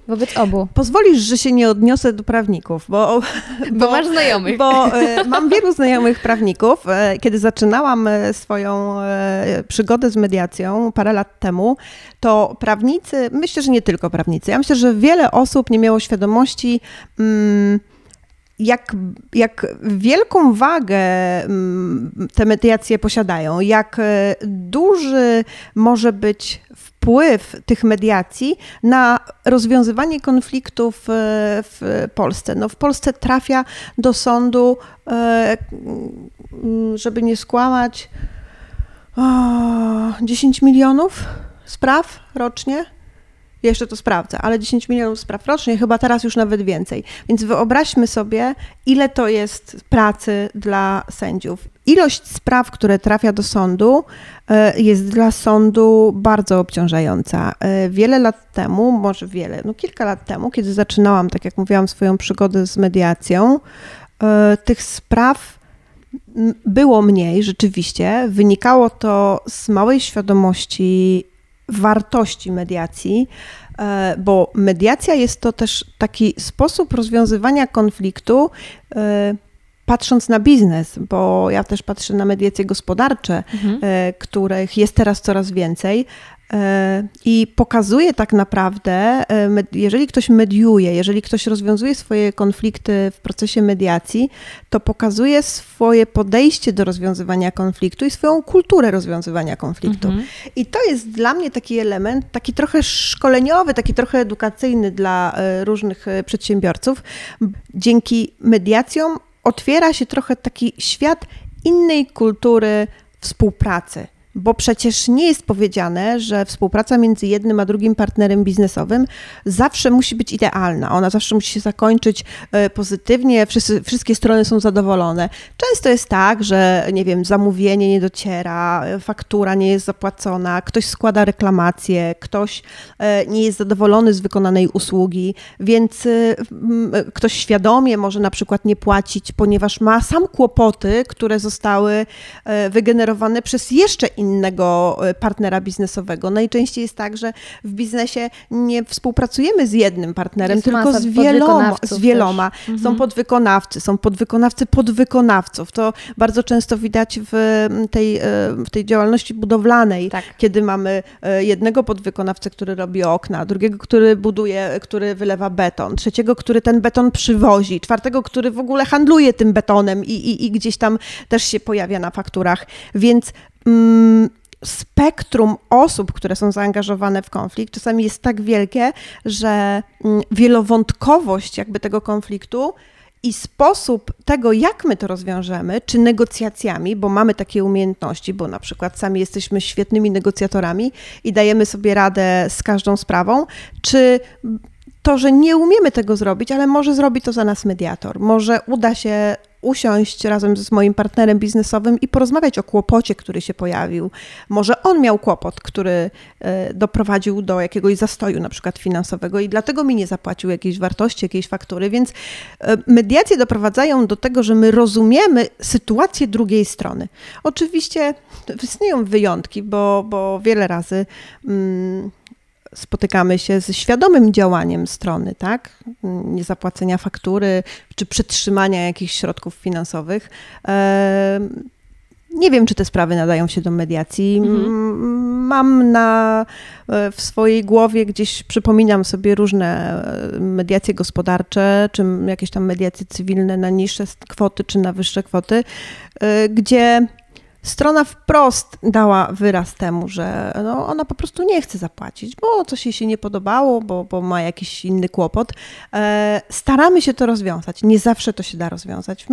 Wobec obu. Pozwolisz, że się nie odniosę do prawników, bo... <laughs> Bo, bo masz znajomych. Bo e, <laughs> mam wielu znajomych prawników. E, kiedy zaczynałam e, swoją przygodę z mediacją parę lat temu, to prawnicy, myślę, że nie tylko prawnicy, ja myślę, że wiele osób nie miało świadomości... Mm, jak, jak wielką wagę mm, te mediacje posiadają, jak duży może być wpływ tych mediacji na rozwiązywanie konfliktów e, w Polsce. No w Polsce trafia do sądu, e, żeby nie skłamać, 10 milionów spraw rocznie. Jeszcze to sprawdzę, ale 10 milionów spraw rocznie, chyba teraz już nawet więcej. Więc wyobraźmy sobie, ile to jest pracy dla sędziów. Ilość spraw, które trafia do sądu, e, jest dla sądu bardzo obciążająca. E, wiele lat temu, może wiele, no kilka lat temu, kiedy zaczynałam, tak jak mówiłam, swoją przygodę z mediacją, e, tych spraw było mniej rzeczywiście. Wynikało to z małej świadomości wartości mediacji, e, bo mediacja jest to też taki sposób rozwiązywania konfliktu, e, patrząc na biznes, bo ja też patrzę na mediacje gospodarcze, e, których jest teraz coraz więcej. E, I pokazuje tak naprawdę, e, jeżeli ktoś mediuje, jeżeli ktoś rozwiązuje swoje konflikty w procesie mediacji, to pokazuje swoje podejście do rozwiązywania konfliktu i swoją kulturę rozwiązywania konfliktu. I to jest dla mnie taki element, taki trochę szkoleniowy, taki trochę edukacyjny dla e, różnych przedsiębiorców. Dzięki mediacjom otwiera się trochę taki świat innej kultury współpracy. Bo przecież nie jest powiedziane, że współpraca między jednym a drugim partnerem biznesowym zawsze musi być idealna. Ona zawsze musi się zakończyć e, pozytywnie, wszyscy, wszystkie strony są zadowolone. Często jest tak, że nie wiem, zamówienie nie dociera, faktura nie jest zapłacona, ktoś składa reklamację, ktoś e, nie jest zadowolony z wykonanej usługi, więc e, ktoś świadomie może na przykład nie płacić, ponieważ ma sam kłopoty, które zostały wygenerowane przez jeszcze innego e, partnera biznesowego. Najczęściej jest tak, że w biznesie nie współpracujemy z jednym partnerem, Jest tylko z wieloma. Z wieloma. Mhm. Są podwykonawcy, są podwykonawcy podwykonawców. To bardzo często widać w tej, e, w tej działalności budowlanej, Tak. kiedy mamy e, jednego podwykonawcę, który robi okna, drugiego, który buduje, który wylewa beton, trzeciego, który ten beton przywozi, czwartego, który w ogóle handluje tym betonem i, i, i gdzieś tam też się pojawia na fakturach. Więc mm, spektrum osób, które są zaangażowane w konflikt, czasami jest tak wielkie, że mm, wielowątkowość jakby tego konfliktu i sposób tego, jak my to rozwiążemy, czy negocjacjami, bo mamy takie umiejętności, bo na przykład sami jesteśmy świetnymi negocjatorami i dajemy sobie radę z każdą sprawą, czy to, że nie umiemy tego zrobić, ale może zrobi to za nas mediator. Może uda się usiąść razem z moim partnerem biznesowym i porozmawiać o kłopocie, który się pojawił. Może on miał kłopot, który e, doprowadził do jakiegoś zastoju, na przykład finansowego, i dlatego mi nie zapłacił jakiejś wartości, jakiejś faktury. Więc e, mediacje doprowadzają do tego, że my rozumiemy sytuację drugiej strony. Oczywiście istnieją wyjątki, bo, bo wiele razy. Mm, spotykamy się ze świadomym działaniem strony, tak? Niezapłacenia faktury czy przetrzymania jakichś środków finansowych. Nie wiem, czy te sprawy nadają się do mediacji. M- Mam na, e, w swojej głowie gdzieś przypominam sobie różne e, mediacje gospodarcze, czy jakieś tam mediacje cywilne na niższe kwoty, czy na wyższe kwoty, e, gdzie strona wprost dała wyraz temu, że no, ona po prostu nie chce zapłacić, bo coś jej się nie podobało, bo, bo ma jakiś inny kłopot. E, staramy się to rozwiązać. Nie zawsze to się da rozwiązać.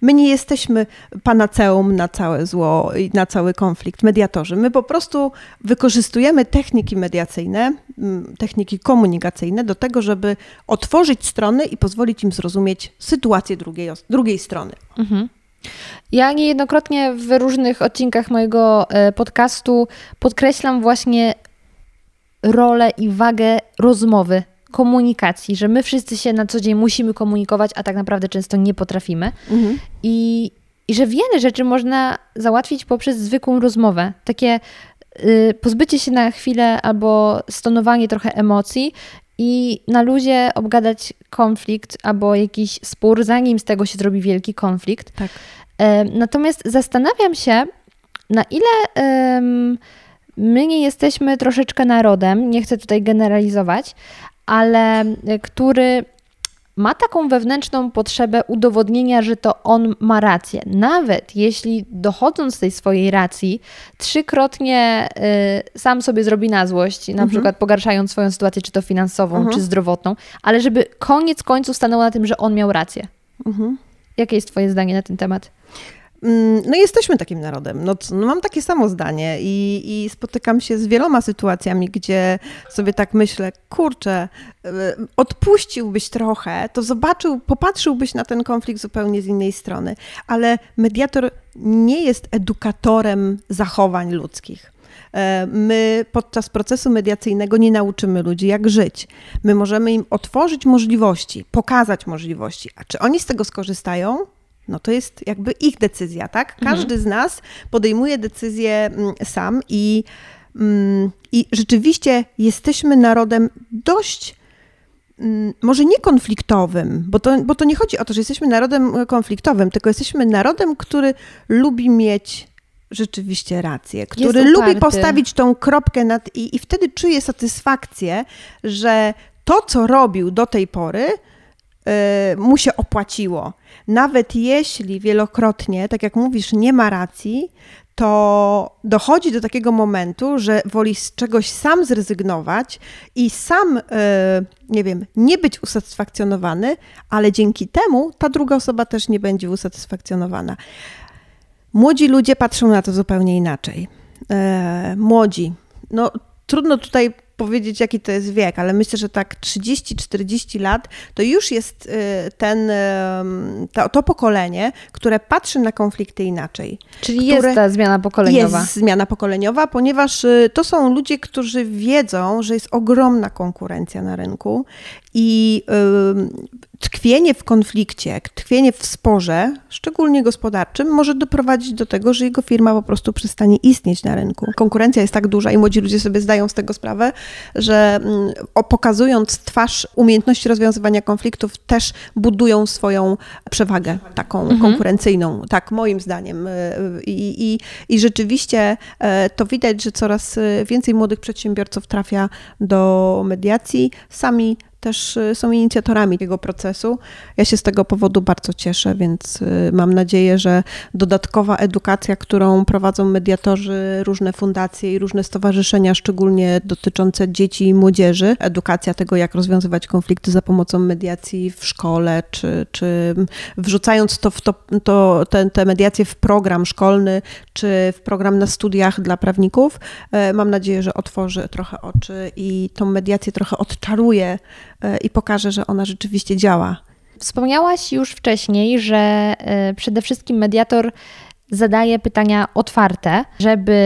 My nie jesteśmy panaceum na całe zło i na cały konflikt, mediatorzy. My po prostu wykorzystujemy techniki mediacyjne, techniki komunikacyjne do tego, żeby otworzyć strony i pozwolić im zrozumieć sytuację drugiej, drugiej strony. Ja niejednokrotnie w różnych odcinkach mojego e, podcastu podkreślam właśnie rolę i wagę rozmowy, komunikacji, że my wszyscy się na co dzień musimy komunikować, a tak naprawdę często nie potrafimy. I, I że wiele rzeczy można załatwić poprzez zwykłą rozmowę. Takie y, pozbycie się na chwilę albo stonowanie trochę emocji i na luzie obgadać konflikt albo jakiś spór, zanim z tego się zrobi wielki konflikt. Tak. Natomiast zastanawiam się, na ile my nie jesteśmy troszeczkę narodem, nie chcę tutaj generalizować, ale e, który ma taką wewnętrzną potrzebę udowodnienia, że to on ma rację. Nawet jeśli dochodząc z tej swojej racji, trzykrotnie y, sam sobie zrobi na złość, na przykład pogarszając swoją sytuację, czy to finansową, czy zdrowotną, ale żeby koniec końców stanęło na tym, że on miał rację. Jakie jest Twoje zdanie na ten temat? Mm, no jesteśmy takim narodem. No, no mam takie samo zdanie i, i, spotykam się z wieloma sytuacjami, gdzie sobie tak myślę, kurczę, e, odpuściłbyś trochę, to zobaczył, popatrzyłbyś na ten konflikt zupełnie z innej strony. Ale mediator nie jest edukatorem zachowań ludzkich. E, my podczas procesu mediacyjnego nie nauczymy ludzi, jak żyć. My możemy im otworzyć możliwości, pokazać możliwości. A czy oni z tego skorzystają? No to jest jakby ich decyzja, tak? Mhm. Każdy mhm. z nas podejmuje decyzję mm, sam i, mm, i rzeczywiście jesteśmy narodem dość mm, może nie konfliktowym, bo to, bo to nie chodzi o to, że jesteśmy narodem konfliktowym, tylko jesteśmy narodem, który lubi mieć rzeczywiście rację, który lubi postawić tą kropkę nad i, i wtedy czuje satysfakcję, że to, co robił do tej pory, yy, mu się opłaciło. Nawet jeśli wielokrotnie, tak jak mówisz, nie ma racji, to dochodzi do takiego momentu, że woli z czegoś sam zrezygnować i sam, yy, nie wiem, nie być usatysfakcjonowany, ale dzięki temu ta druga osoba też nie będzie usatysfakcjonowana. Młodzi ludzie patrzą na to zupełnie inaczej. E, młodzi. No, trudno tutaj powiedzieć, jaki to jest wiek, ale myślę, że tak 30-40 lat to już jest e, ten, to, to, pokolenie, które patrzy na konflikty inaczej. Czyli jest ta zmiana pokoleniowa. Jest zmiana pokoleniowa, ponieważ e, to są ludzie, którzy wiedzą, że jest ogromna konkurencja na rynku i tkwienie w konflikcie, tkwienie w sporze, szczególnie gospodarczym, może doprowadzić do tego, że jego firma po prostu przestanie istnieć na rynku. Konkurencja jest tak duża i młodzi ludzie sobie zdają z tego sprawę, że mm, pokazując twarz umiejętności rozwiązywania konfliktów, też budują swoją przewagę taką mhm. konkurencyjną. Tak, moim zdaniem. Y, y, I, i, I rzeczywiście e, to widać, że coraz y, więcej młodych przedsiębiorców trafia do mediacji. Sami też y, są inicjatorami tego procesu. Ja się z tego powodu bardzo cieszę, więc y, mam nadzieję, że dodatkowa edukacja, którą prowadzą mediatorzy, różne fundacje i różne stowarzyszenia, szczególnie dotyczące dzieci i młodzieży, edukacja tego, jak rozwiązywać konflikty za pomocą mediacji w szkole, czy, czy wrzucając to, w to, to te, te mediacje w program szkolny, czy w program na studiach dla prawników, e, mam nadzieję, że otworzy trochę oczy i tą mediację trochę odczaruje i pokaże, że ona rzeczywiście działa. Wspomniałaś już wcześniej, że e, przede wszystkim mediator zadaje pytania otwarte, żeby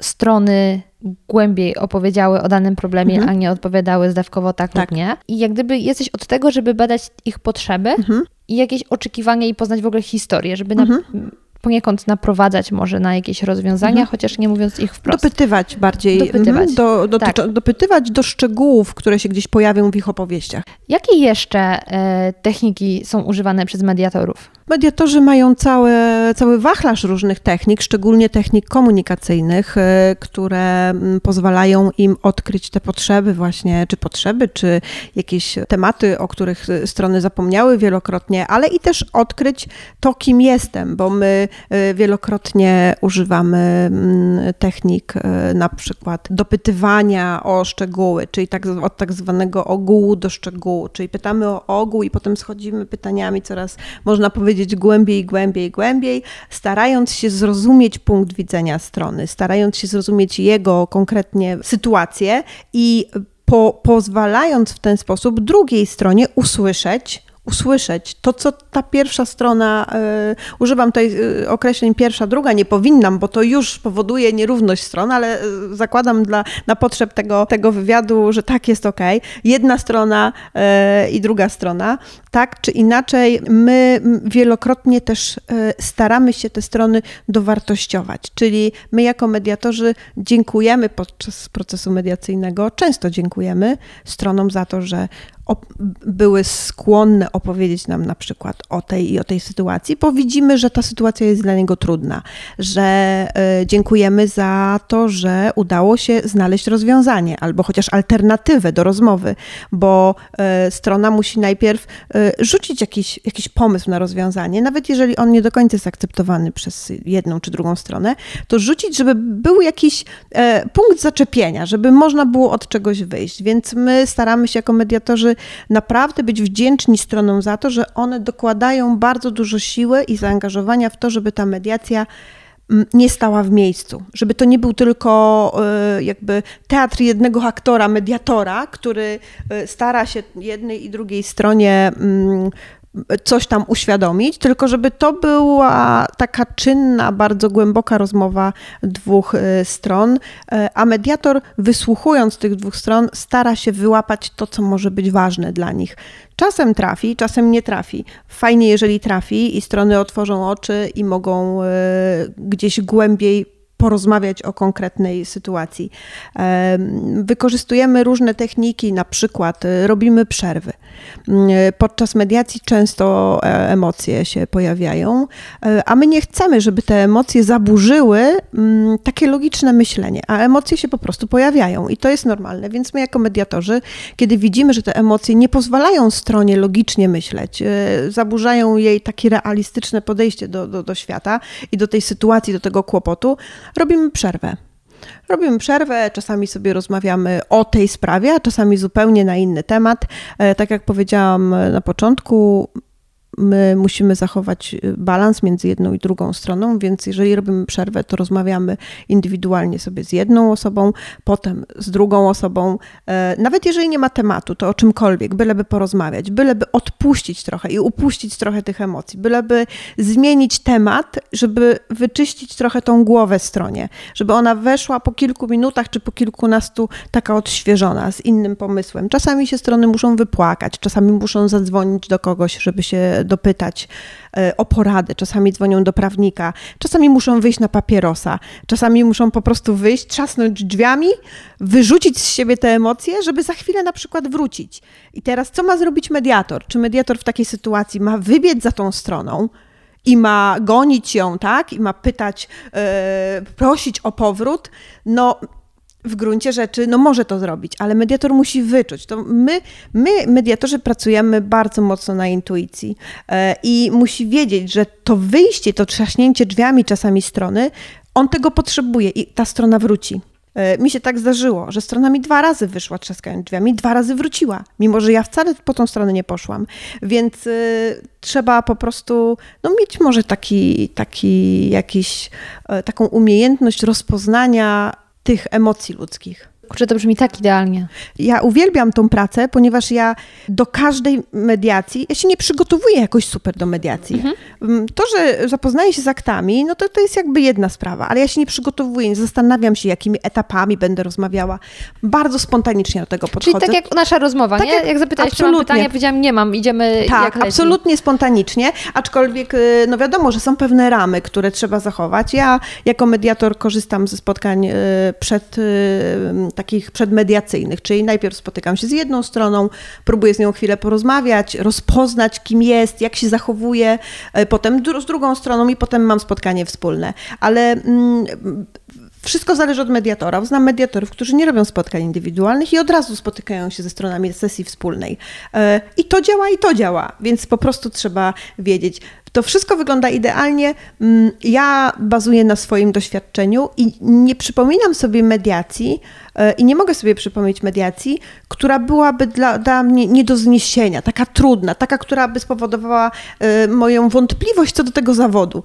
strony głębiej opowiedziały o danym problemie, mhm. a nie odpowiadały zdawkowo tak, tak, lub nie. I jak gdyby jesteś od tego, żeby badać ich potrzeby mhm. i jakieś oczekiwania i poznać w ogóle historię, żeby mhm. na, poniekąd naprowadzać może na jakieś rozwiązania, mhm. chociaż nie mówiąc ich wprost. Dopytywać bardziej. Mhm. Dopytywać. Do, do, tak. dopytywać do szczegółów, które się gdzieś pojawią w ich opowieściach. Jakie jeszcze e, techniki są używane przez mediatorów? Mediatorzy mają całe, cały wachlarz różnych technik, szczególnie technik komunikacyjnych, e, które mm, pozwalają im odkryć te potrzeby właśnie, czy potrzeby, czy jakieś tematy, o których strony zapomniały wielokrotnie, ale i też odkryć to, kim jestem, bo my e, wielokrotnie używamy mm, technik na przykład dopytywania o szczegóły, czyli tak, od tak zwanego ogółu do szczegółu, czyli pytamy o ogół i potem schodzimy pytaniami coraz, można powiedzieć, powiedzieć głębiej, głębiej, głębiej, starając się zrozumieć punkt widzenia strony, starając się zrozumieć jego konkretnie sytuację i po, pozwalając w ten sposób drugiej stronie usłyszeć, usłyszeć. To, co ta pierwsza strona, y, używam tutaj y, określeń pierwsza, druga, nie powinnam, bo to już powoduje nierówność stron, ale y, zakładam dla, na potrzeb tego, tego wywiadu, że tak jest ok. Jedna strona i druga strona, tak czy inaczej, my wielokrotnie też staramy się te strony dowartościować, czyli my jako mediatorzy dziękujemy podczas procesu mediacyjnego, często dziękujemy stronom za to, że były skłonne opowiedzieć nam na przykład o tej i o tej sytuacji, bo widzimy, że ta sytuacja jest dla niego trudna, że e, dziękujemy za to, że udało się znaleźć rozwiązanie albo chociaż alternatywę do rozmowy, bo e, strona musi najpierw e, rzucić jakiś, jakiś pomysł na rozwiązanie, nawet jeżeli on nie do końca jest akceptowany przez jedną czy drugą stronę, to rzucić, żeby był jakiś punkt zaczepienia, żeby można było od czegoś wyjść. Więc my staramy się jako mediatorzy naprawdę być wdzięczni stronom za to, że one dokładają bardzo dużo siły i zaangażowania w to, żeby ta mediacja mm, nie stała w miejscu, żeby to nie był tylko y, jakby teatr jednego aktora, mediatora, który y, stara się jednej i drugiej stronie mm, coś tam uświadomić, tylko żeby to była taka czynna, bardzo głęboka rozmowa dwóch y, stron, y, a mediator wysłuchując tych dwóch stron stara się wyłapać to, co może być ważne dla nich. Czasem trafi, czasem nie trafi. Fajnie, jeżeli trafi i strony otworzą oczy i mogą y, gdzieś głębiej porozmawiać o konkretnej sytuacji. Wykorzystujemy różne techniki, na przykład y, robimy przerwy. Mm, podczas mediacji często e, emocje się pojawiają, e, a my nie chcemy, żeby te emocje zaburzyły mm, takie logiczne myślenie, a emocje się po prostu pojawiają i to jest normalne. Więc my, jako mediatorzy, kiedy widzimy, że te emocje nie pozwalają stronie logicznie myśleć, e, zaburzają jej takie realistyczne podejście do, do, do świata i do tej sytuacji, do tego kłopotu, robimy przerwę. Robimy przerwę, czasami sobie rozmawiamy o tej sprawie, a czasami zupełnie na inny temat. E, tak jak powiedziałam na początku, my musimy zachować y, balans między jedną i drugą stroną, więc jeżeli robimy przerwę, to rozmawiamy indywidualnie sobie z jedną osobą, potem z drugą osobą. E, nawet jeżeli nie ma tematu, to o czymkolwiek, byleby porozmawiać, byleby odpuścić trochę i upuścić trochę tych emocji, byleby zmienić temat, żeby wyczyścić trochę tą głowę stronie, żeby ona weszła po kilku minutach czy po kilkunastu taka odświeżona, z innym pomysłem. Czasami się strony muszą wypłakać, czasami muszą zadzwonić do kogoś, żeby się dopytać e, o poradę, czasami dzwonią do prawnika, czasami muszą wyjść na papierosa, czasami muszą po prostu wyjść, trzasnąć drzwiami, wyrzucić z siebie te emocje, żeby za chwilę na przykład wrócić. I teraz co ma zrobić mediator? Czy mediator w takiej sytuacji ma wybiec za tą stroną? i ma gonić ją, tak? I ma pytać, yy, prosić o powrót. No, w gruncie rzeczy, no może to zrobić, ale mediator musi wyczuć. To my, my, mediatorzy, pracujemy bardzo mocno na intuicji e, i musi wiedzieć, że to wyjście, to trzaśnięcie drzwiami czasami strony, on tego potrzebuje i ta strona wróci. E, mi się tak zdarzyło, że strona mi dwa razy wyszła trzaskając drzwiami, dwa razy wróciła, mimo że ja wcale po tą stronę nie poszłam. Więc y, trzeba po prostu no, mieć może taki, taki jakiś, y, taką umiejętność rozpoznania tych emocji ludzkich. Kurczę, to brzmi tak idealnie. Ja uwielbiam tą pracę, ponieważ ja do każdej mediacji, ja się nie przygotowuję jakoś super do mediacji. Mhm. Mm, to, że zapoznaję się z aktami, no to, to jest jakby jedna sprawa, ale ja się nie przygotowuję, nie zastanawiam się, jakimi etapami będę rozmawiała. Bardzo spontanicznie do tego podchodzę. Czyli tak jak nasza rozmowa, tak nie? Jak, jak zapytałeś, czy mam pytanie, powiedziałam, nie mam, idziemy Tak, absolutnie spontanicznie, aczkolwiek y, no wiadomo, że są pewne ramy, które trzeba zachować. Ja jako mediator korzystam ze spotkań y, przed y, takich przedmediacyjnych, czyli najpierw spotykam się z jedną stroną, próbuję z nią chwilę porozmawiać, rozpoznać, kim jest, jak się zachowuje, e, potem z drugą stroną i potem mam spotkanie wspólne. Ale mm, wszystko zależy od mediatora. Znam mediatorów, którzy nie robią spotkań indywidualnych i od razu spotykają się ze stronami sesji wspólnej. E, I to działa, i to działa, więc po prostu trzeba wiedzieć. To wszystko wygląda idealnie. Mm, ja bazuję na swoim doświadczeniu i nie przypominam sobie mediacji e, i nie mogę sobie przypomnieć mediacji, która byłaby dla, dla mnie nie do zniesienia, taka trudna, taka, która by spowodowała e, moją wątpliwość co do tego zawodu.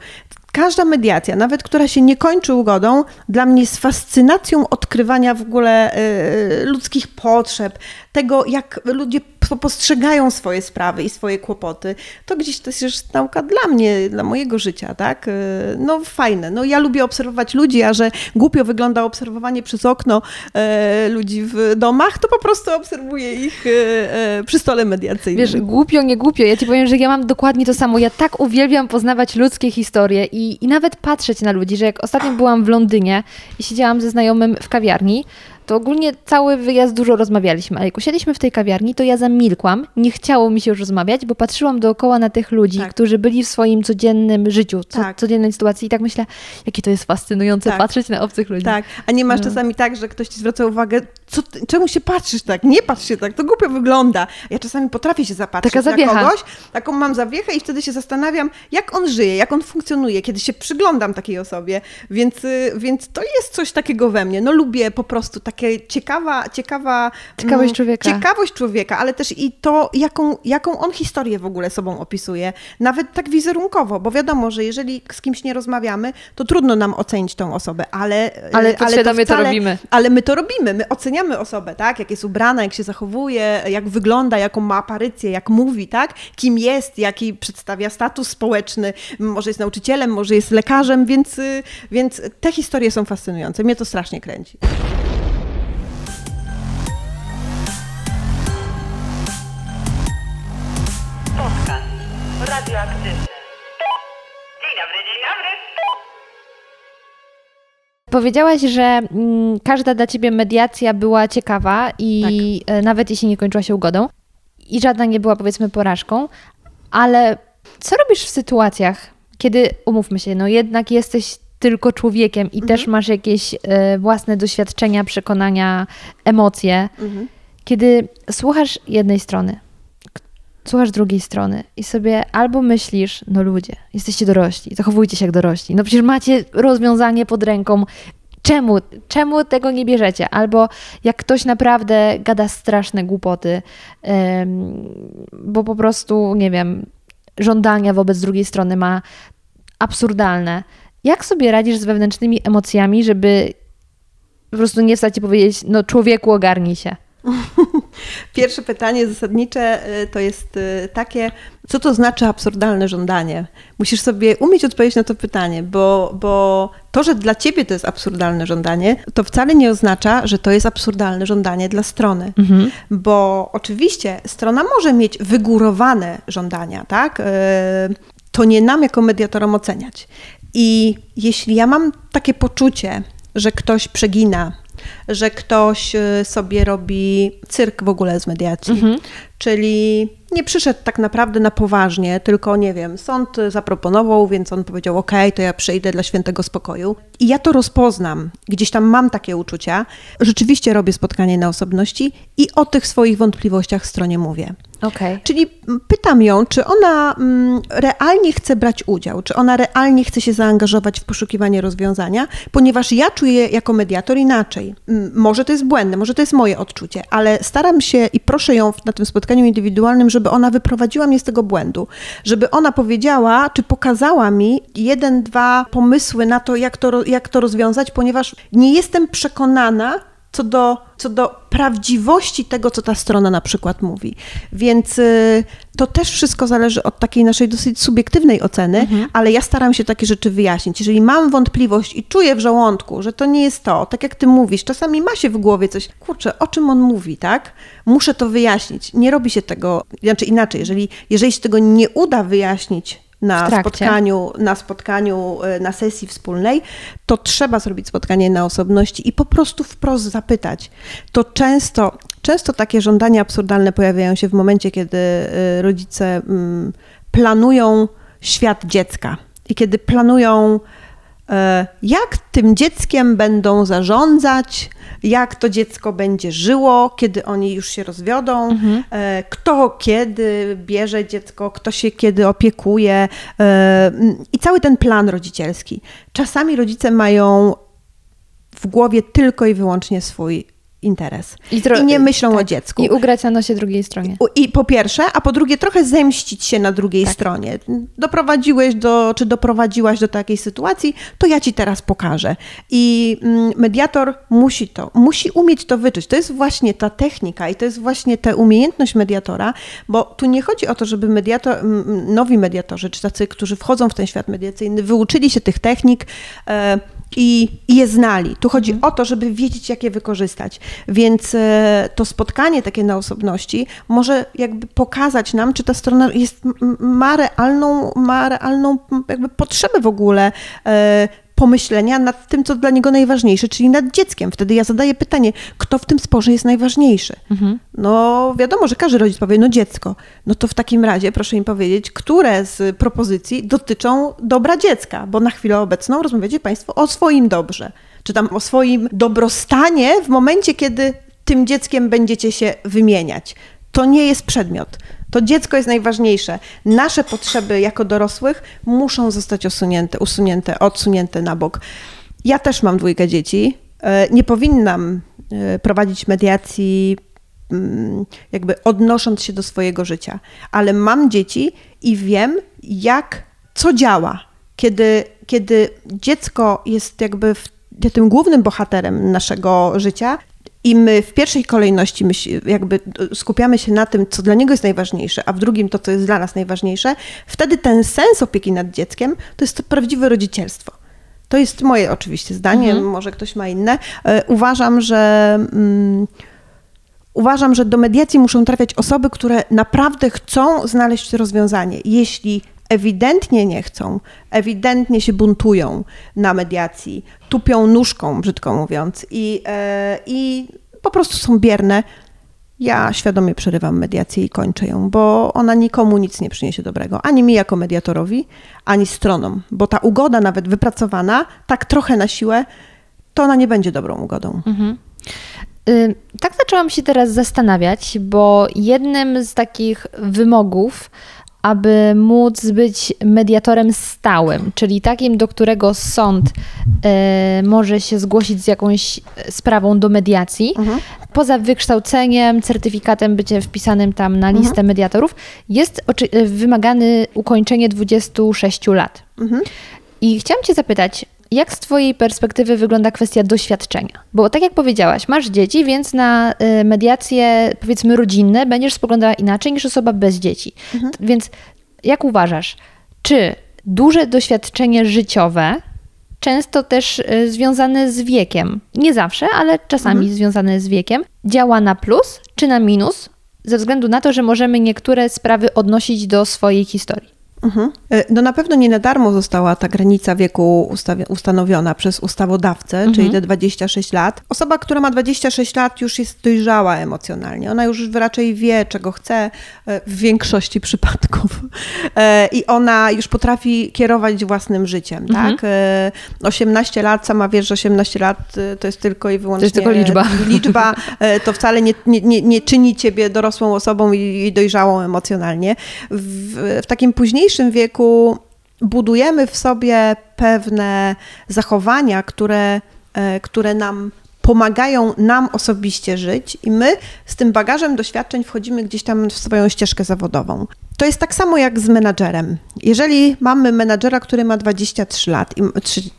Każda mediacja, nawet która się nie kończy ugodą, dla mnie jest fascynacją odkrywania w ogóle y, ludzkich potrzeb, tego, jak ludzie postrzegają swoje sprawy i swoje kłopoty, to gdzieś to jest nauka dla mnie, dla mojego życia, tak? Y, no fajne. No ja lubię obserwować ludzi, a że głupio wygląda obserwowanie przez okno e, ludzi w domach, to po prostu obserwuję ich e, przy stole mediacyjnym. Wiesz, głupio, nie głupio. Ja ci powiem, że ja mam dokładnie to samo. Ja tak uwielbiam poznawać ludzkie historie i, i nawet patrzeć na ludzi, że jak ostatnio byłam w Londynie i siedziałam ze znajomym w kawiarni, to ogólnie cały wyjazd dużo rozmawialiśmy, ale jak usiedliśmy w tej kawiarni, to ja zamilkłam, nie chciało mi się już rozmawiać, bo patrzyłam dookoła na tych ludzi, tak. którzy byli w swoim codziennym życiu, co, tak. codziennej sytuacji i tak myślę, jakie to jest fascynujące tak. patrzeć na obcych ludzi. Tak, a nie masz no. czasami tak, że ktoś ci zwraca uwagę, co, czemu się patrzysz tak? Nie patrz się tak, to głupio wygląda. Ja czasami potrafię się zapatrzeć Taka zawiecha. na kogoś, taką mam zawiechę i wtedy się zastanawiam, jak on żyje, jak on funkcjonuje, kiedy się przyglądam takiej osobie, więc, y, więc to jest coś takiego we mnie. No lubię po prostu takie ciekawa, ciekawa... Ciekawość mm, człowieka. Ciekawość człowieka, ale też i to, jaką, jaką on historię w ogóle sobą opisuje. Nawet tak wizerunkowo, bo wiadomo, że jeżeli z kimś nie rozmawiamy, to trudno nam ocenić tą osobę, ale... Ale y, podświadomie to robimy. Ale my to robimy, my oceniamy osobę, tak? Jak jest ubrana, jak się zachowuje, jak wygląda, jaką ma aparycję, jak mówi, tak? Kim jest, jaki przedstawia status społeczny, może jest nauczycielem, może jest lekarzem, więc, y, więc te historie są fascynujące. Mnie to strasznie kręci. Powiedziałaś, że mm, każda dla ciebie mediacja była ciekawa i Tak. e, nawet jeśli nie kończyła się ugodą i żadna nie była powiedzmy porażką, ale co robisz w sytuacjach, kiedy, umówmy się, no jednak jesteś tylko człowiekiem i Mhm. też masz jakieś e, własne doświadczenia, przekonania, emocje, Mhm. kiedy słuchasz jednej strony, słuchasz drugiej strony i sobie albo myślisz, no ludzie, jesteście dorośli, zachowujcie się jak dorośli, no przecież macie rozwiązanie pod ręką, czemu, czemu tego nie bierzecie? Albo jak ktoś naprawdę gada straszne głupoty, bo po prostu, nie wiem, żądania wobec drugiej strony ma absurdalne. Jak sobie radzisz z wewnętrznymi emocjami, żeby po prostu nie wstać i powiedzieć, no człowieku ogarnij się. <laughs> Pierwsze pytanie zasadnicze y, to jest y, takie, co to znaczy absurdalne żądanie? Musisz sobie umieć odpowiedzieć na to pytanie, bo, bo to, że dla ciebie to jest absurdalne żądanie, to wcale nie oznacza, że to jest absurdalne żądanie dla strony. Bo oczywiście strona może mieć wygórowane żądania, tak? Y, To nie nam jako mediatorom oceniać. I jeśli ja mam takie poczucie, że ktoś przegina, że ktoś y, sobie robi cyrk w ogóle z mediacji, czyli nie przyszedł tak naprawdę na poważnie, tylko nie wiem, sąd zaproponował, więc on powiedział: OK, to ja przyjdę dla świętego spokoju. I ja to rozpoznam, gdzieś tam mam takie uczucia. Rzeczywiście robię spotkanie na osobności i o tych swoich wątpliwościach stronie mówię. Okej. Czyli pytam ją, czy ona mm, realnie chce brać udział, czy ona realnie chce się zaangażować w poszukiwanie rozwiązania, ponieważ ja czuję jako mediator inaczej. Mm, Może to jest błędne, może to jest moje odczucie, ale staram się i proszę ją na tym spotkaniu indywidualnym, żeby ona wyprowadziła mnie z tego błędu, żeby ona powiedziała, czy pokazała mi jeden, dwa pomysły na to, jak to, jak to rozwiązać, ponieważ nie jestem przekonana, co do, co do prawdziwości tego, co ta strona na przykład mówi. Więc y, to też wszystko zależy od takiej naszej dosyć subiektywnej oceny, ale ja staram się takie rzeczy wyjaśnić. Jeżeli mam wątpliwość i czuję w żołądku, że to nie jest to, tak jak ty mówisz, czasami ma się w głowie coś, kurczę, o czym on mówi, tak? Muszę to wyjaśnić. Nie robi się tego, znaczy inaczej, jeżeli, jeżeli się tego nie uda wyjaśnić na spotkaniu, na spotkaniu, y, na sesji wspólnej, to trzeba zrobić spotkanie na osobności i po prostu wprost zapytać. To często, często takie żądania absurdalne pojawiają się w momencie, kiedy y, rodzice mm, planują świat dziecka i kiedy planują e, jak tym dzieckiem będą zarządzać, jak to dziecko będzie żyło, kiedy oni już się rozwiodą, e, kto kiedy bierze dziecko, kto się kiedy opiekuje? E, i cały ten plan rodzicielski. Czasami rodzice mają w głowie tylko i wyłącznie swój interes i, tro- nie myślą o tak. dziecku. I ugrać na nosie drugiej stronie. I po pierwsze, a po drugie trochę zemścić się na drugiej Tak. stronie. Doprowadziłeś do, czy doprowadziłaś do takiej sytuacji, to ja ci teraz pokażę. I mm, mediator musi to, musi umieć to wyczuć. To jest właśnie ta technika i to jest właśnie ta umiejętność mediatora, bo tu nie chodzi o to, żeby mediator, nowi mediatorzy, czy tacy, którzy wchodzą w ten świat mediacyjny, wyuczyli się tych technik, e, i, i je znali. Tu chodzi o to, żeby wiedzieć, jak je wykorzystać. Więc e, to spotkanie takie na osobności może jakby pokazać nam, czy ta strona jest, ma realną, ma realną jakby potrzebę w ogóle e, pomyślenia nad tym, co dla niego najważniejsze, czyli nad dzieckiem. Wtedy ja zadaję pytanie, kto w tym sporze jest najważniejszy? No wiadomo, że każdy rodzic powie, no dziecko. No to w takim razie proszę mi powiedzieć, które z propozycji dotyczą dobra dziecka, bo na chwilę obecną rozmawiacie Państwo o swoim dobrze, czy tam o swoim dobrostanie w momencie, kiedy tym dzieckiem będziecie się wymieniać. To nie jest przedmiot. To dziecko jest najważniejsze. Nasze potrzeby jako dorosłych muszą zostać usunięte, usunięte, odsunięte na bok. Ja też mam dwójkę dzieci. E, Nie powinnam e, prowadzić mediacji mm, jakby odnosząc się do swojego życia, ale mam dzieci i wiem, jak, co działa, kiedy, kiedy dziecko jest jakby w, tym głównym bohaterem naszego życia. I my w pierwszej kolejności myśl, jakby skupiamy się na tym, co dla niego jest najważniejsze, a w drugim to, co jest dla nas najważniejsze, wtedy ten sens opieki nad dzieckiem to jest to prawdziwe rodzicielstwo. To jest moje oczywiście zdanie, może ktoś ma inne. E, Uważam, że. Mm, Uważam, że do mediacji muszą trafiać osoby, które naprawdę chcą znaleźć rozwiązanie. Jeśli ewidentnie nie chcą, ewidentnie się buntują na mediacji, tupią nóżką, brzydko mówiąc, i, e, i po prostu są bierne, ja świadomie przerywam mediację i kończę ją, bo ona nikomu nic nie przyniesie dobrego. Ani mi jako mediatorowi, ani stronom, bo ta ugoda, nawet wypracowana, tak trochę na siłę, to ona nie będzie dobrą ugodą. Y, Tak zaczęłam się teraz zastanawiać, bo jednym z takich wymogów, aby móc być mediatorem stałym, czyli takim, do którego sąd y, może się zgłosić z jakąś sprawą do mediacji, poza wykształceniem, certyfikatem, bycie wpisanym tam na listę mediatorów, jest wymagany ukończenie 26 lat. I chciałam Cię zapytać, jak z Twojej perspektywy wygląda kwestia doświadczenia? Bo tak jak powiedziałaś, masz dzieci, więc na y, mediacje, powiedzmy, rodzinne będziesz spoglądała inaczej niż osoba bez dzieci. T- Więc jak uważasz, czy duże doświadczenie życiowe, często też y, związane z wiekiem, nie zawsze, ale czasami związane z wiekiem, działa na plus czy na minus, ze względu na to, że możemy niektóre sprawy odnosić do swojej historii? Mhm. E, No na pewno nie na darmo została ta granica wieku ustanowiona przez ustawodawcę, czyli te 26 lat. Osoba, która ma 26 lat już jest dojrzała emocjonalnie. Ona już raczej wie, czego chce e, w większości przypadków. E, I ona już potrafi kierować własnym życiem, tak? E, 18 lat, sama wiesz, że 18 lat to jest tylko i wyłącznie... tylko liczba. Liczba to wcale nie, nie, nie, czyni ciebie dorosłą osobą i, i dojrzałą emocjonalnie. W, w takim późniejszym wieku budujemy w sobie pewne zachowania, które, e, które nam pomagają nam osobiście żyć i my z tym bagażem doświadczeń wchodzimy gdzieś tam w swoją ścieżkę zawodową. To jest tak samo jak z menadżerem. Jeżeli mamy menadżera, który ma 23 lat, i,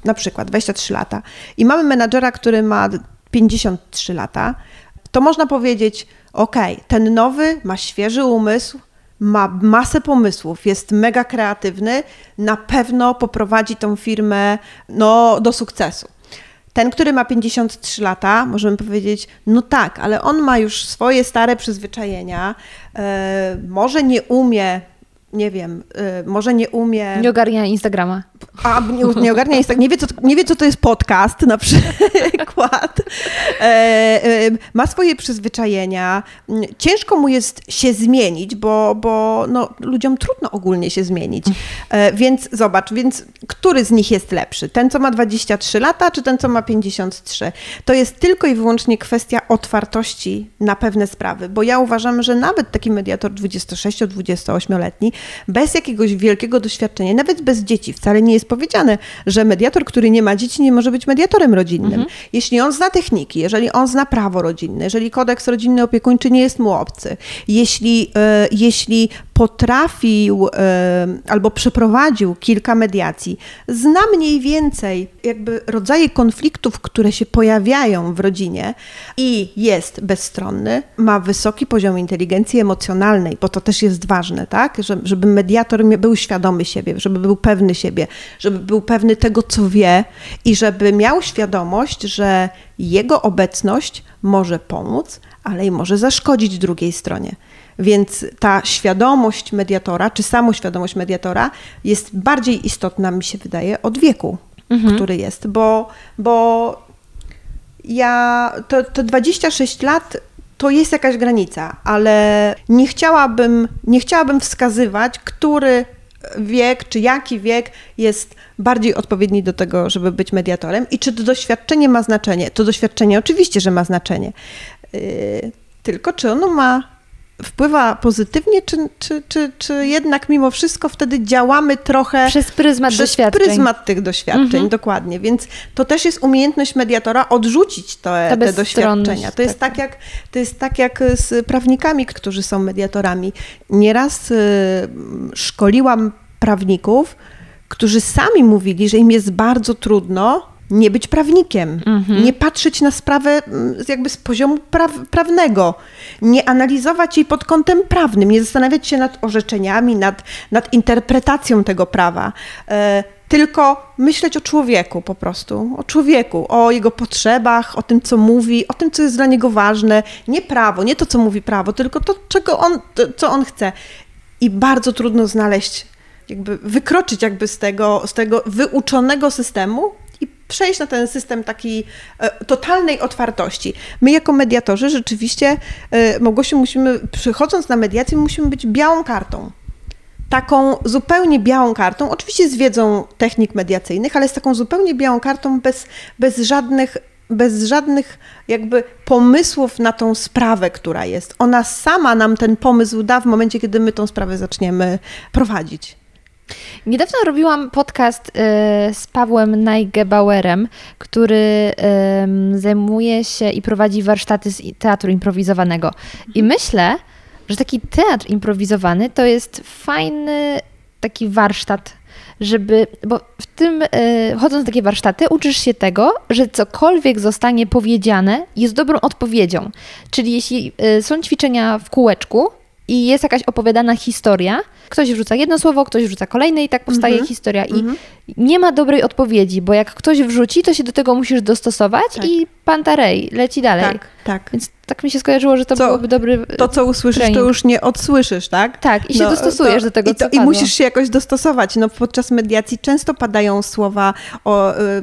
na przykład 23 lata, i mamy menadżera, który ma 53 lata, to można powiedzieć, ok, ten nowy ma świeży umysł, ma masę pomysłów, jest mega kreatywny, na pewno poprowadzi tą firmę no, do sukcesu. Ten, który ma 53 lata, możemy powiedzieć, no tak, ale on ma już swoje stare przyzwyczajenia, e, może nie umie, nie wiem, e, może nie umie... Nie ogarnia Instagrama. A, nie, nie ogarnia jest tak, nie wie, co, nie wie, co to jest podcast na przykład. E, e, ma swoje przyzwyczajenia. Ciężko mu jest się zmienić, bo, bo no, ludziom trudno ogólnie się zmienić. E, więc zobacz, więc który z nich jest lepszy? Ten, co ma 23 lata, czy ten, co ma 53? To jest tylko i wyłącznie kwestia otwartości na pewne sprawy, bo ja uważam, że nawet taki mediator 26-28-letni, bez jakiegoś wielkiego doświadczenia, nawet bez dzieci, wcale nie jest powiedziane, że mediator, który nie ma dzieci, nie może być mediatorem rodzinnym. Jeśli on zna techniki, jeżeli on zna prawo rodzinne, jeżeli kodeks rodzinny opiekuńczy nie jest mu obcy, jeśli, e, jeśli potrafił e, albo przeprowadził kilka mediacji, zna mniej więcej jakby rodzaje konfliktów, które się pojawiają w rodzinie i jest bezstronny, ma wysoki poziom inteligencji emocjonalnej, bo to też jest ważne, tak? Że- Żeby mediator był świadomy siebie, żeby był pewny siebie, żeby był pewny tego, co wie i żeby miał świadomość, że jego obecność może pomóc, ale i może zaszkodzić drugiej stronie. Więc ta świadomość mediatora, czy samoświadomość mediatora jest bardziej istotna, mi się wydaje, od wieku, który jest, bo, bo ja to, to 26 lat to jest jakaś granica, ale nie chciałabym, nie chciałabym wskazywać, który wiek, czy jaki wiek jest bardziej odpowiedni do tego, żeby być mediatorem i czy to doświadczenie ma znaczenie. To doświadczenie oczywiście, że ma znaczenie. Y, tylko czy ono ma wpływa pozytywnie, czy, czy, czy, czy jednak mimo wszystko wtedy działamy trochę Przez pryzmat przez doświadczeń. pryzmat tych doświadczeń, Mhm. dokładnie. Więc to też jest umiejętność mediatora odrzucić te, te doświadczenia. To jest, tak. tak jak, to jest tak jak z prawnikami, którzy są mediatorami. Nieraz y, szkoliłam prawników, którzy sami mówili, że im jest bardzo trudno nie być prawnikiem, Mhm. nie patrzeć na sprawę mm, jakby z poziomu praw, prawnego, nie analizować jej pod kątem prawnym, nie zastanawiać się nad orzeczeniami, nad, nad interpretacją tego prawa, e, tylko myśleć o człowieku po prostu, o człowieku, o jego potrzebach, o tym, co mówi, o tym, co jest dla niego ważne, nie prawo, nie to, co mówi prawo, tylko to, czego on, to, co on chce. I bardzo trudno znaleźć, jakby wykroczyć jakby z tego, z tego wyuczonego systemu przejść na ten system takiej totalnej otwartości. My jako mediatorzy rzeczywiście, e, Małgosiu, musimy, przychodząc na mediację, musimy być białą kartą. Taką zupełnie białą kartą, oczywiście z wiedzą technik mediacyjnych, ale z taką zupełnie białą kartą, bez, bez żadnych bez żadnych jakby pomysłów na tą sprawę, która jest. Ona sama nam ten pomysł da w momencie, kiedy my tą sprawę zaczniemy prowadzić. Niedawno robiłam podcast e, z Pawłem Najgebauerem, który zajmuje się i prowadzi warsztaty z teatru improwizowanego. I myślę, że taki teatr improwizowany to jest fajny taki warsztat, żeby, bo w tym, e, chodząc na takie warsztaty, uczysz się tego, że cokolwiek zostanie powiedziane jest dobrą odpowiedzią. Czyli jeśli e, są ćwiczenia w kółeczku i jest jakaś opowiadana historia, ktoś wrzuca jedno słowo, ktoś wrzuca kolejne i tak powstaje Mhm. historia. I nie ma dobrej odpowiedzi, bo jak ktoś wrzuci, to się do tego musisz dostosować Tak. i pantarej, leci dalej. Tak, tak. Więc tak mi się skojarzyło, że to Co- byłoby dobry To, co usłyszysz, trening. to już nie odsłyszysz, tak? Tak, i się dostosujesz do tego, i, co I musisz się jakoś dostosować. No, podczas mediacji często padają słowa o... Y,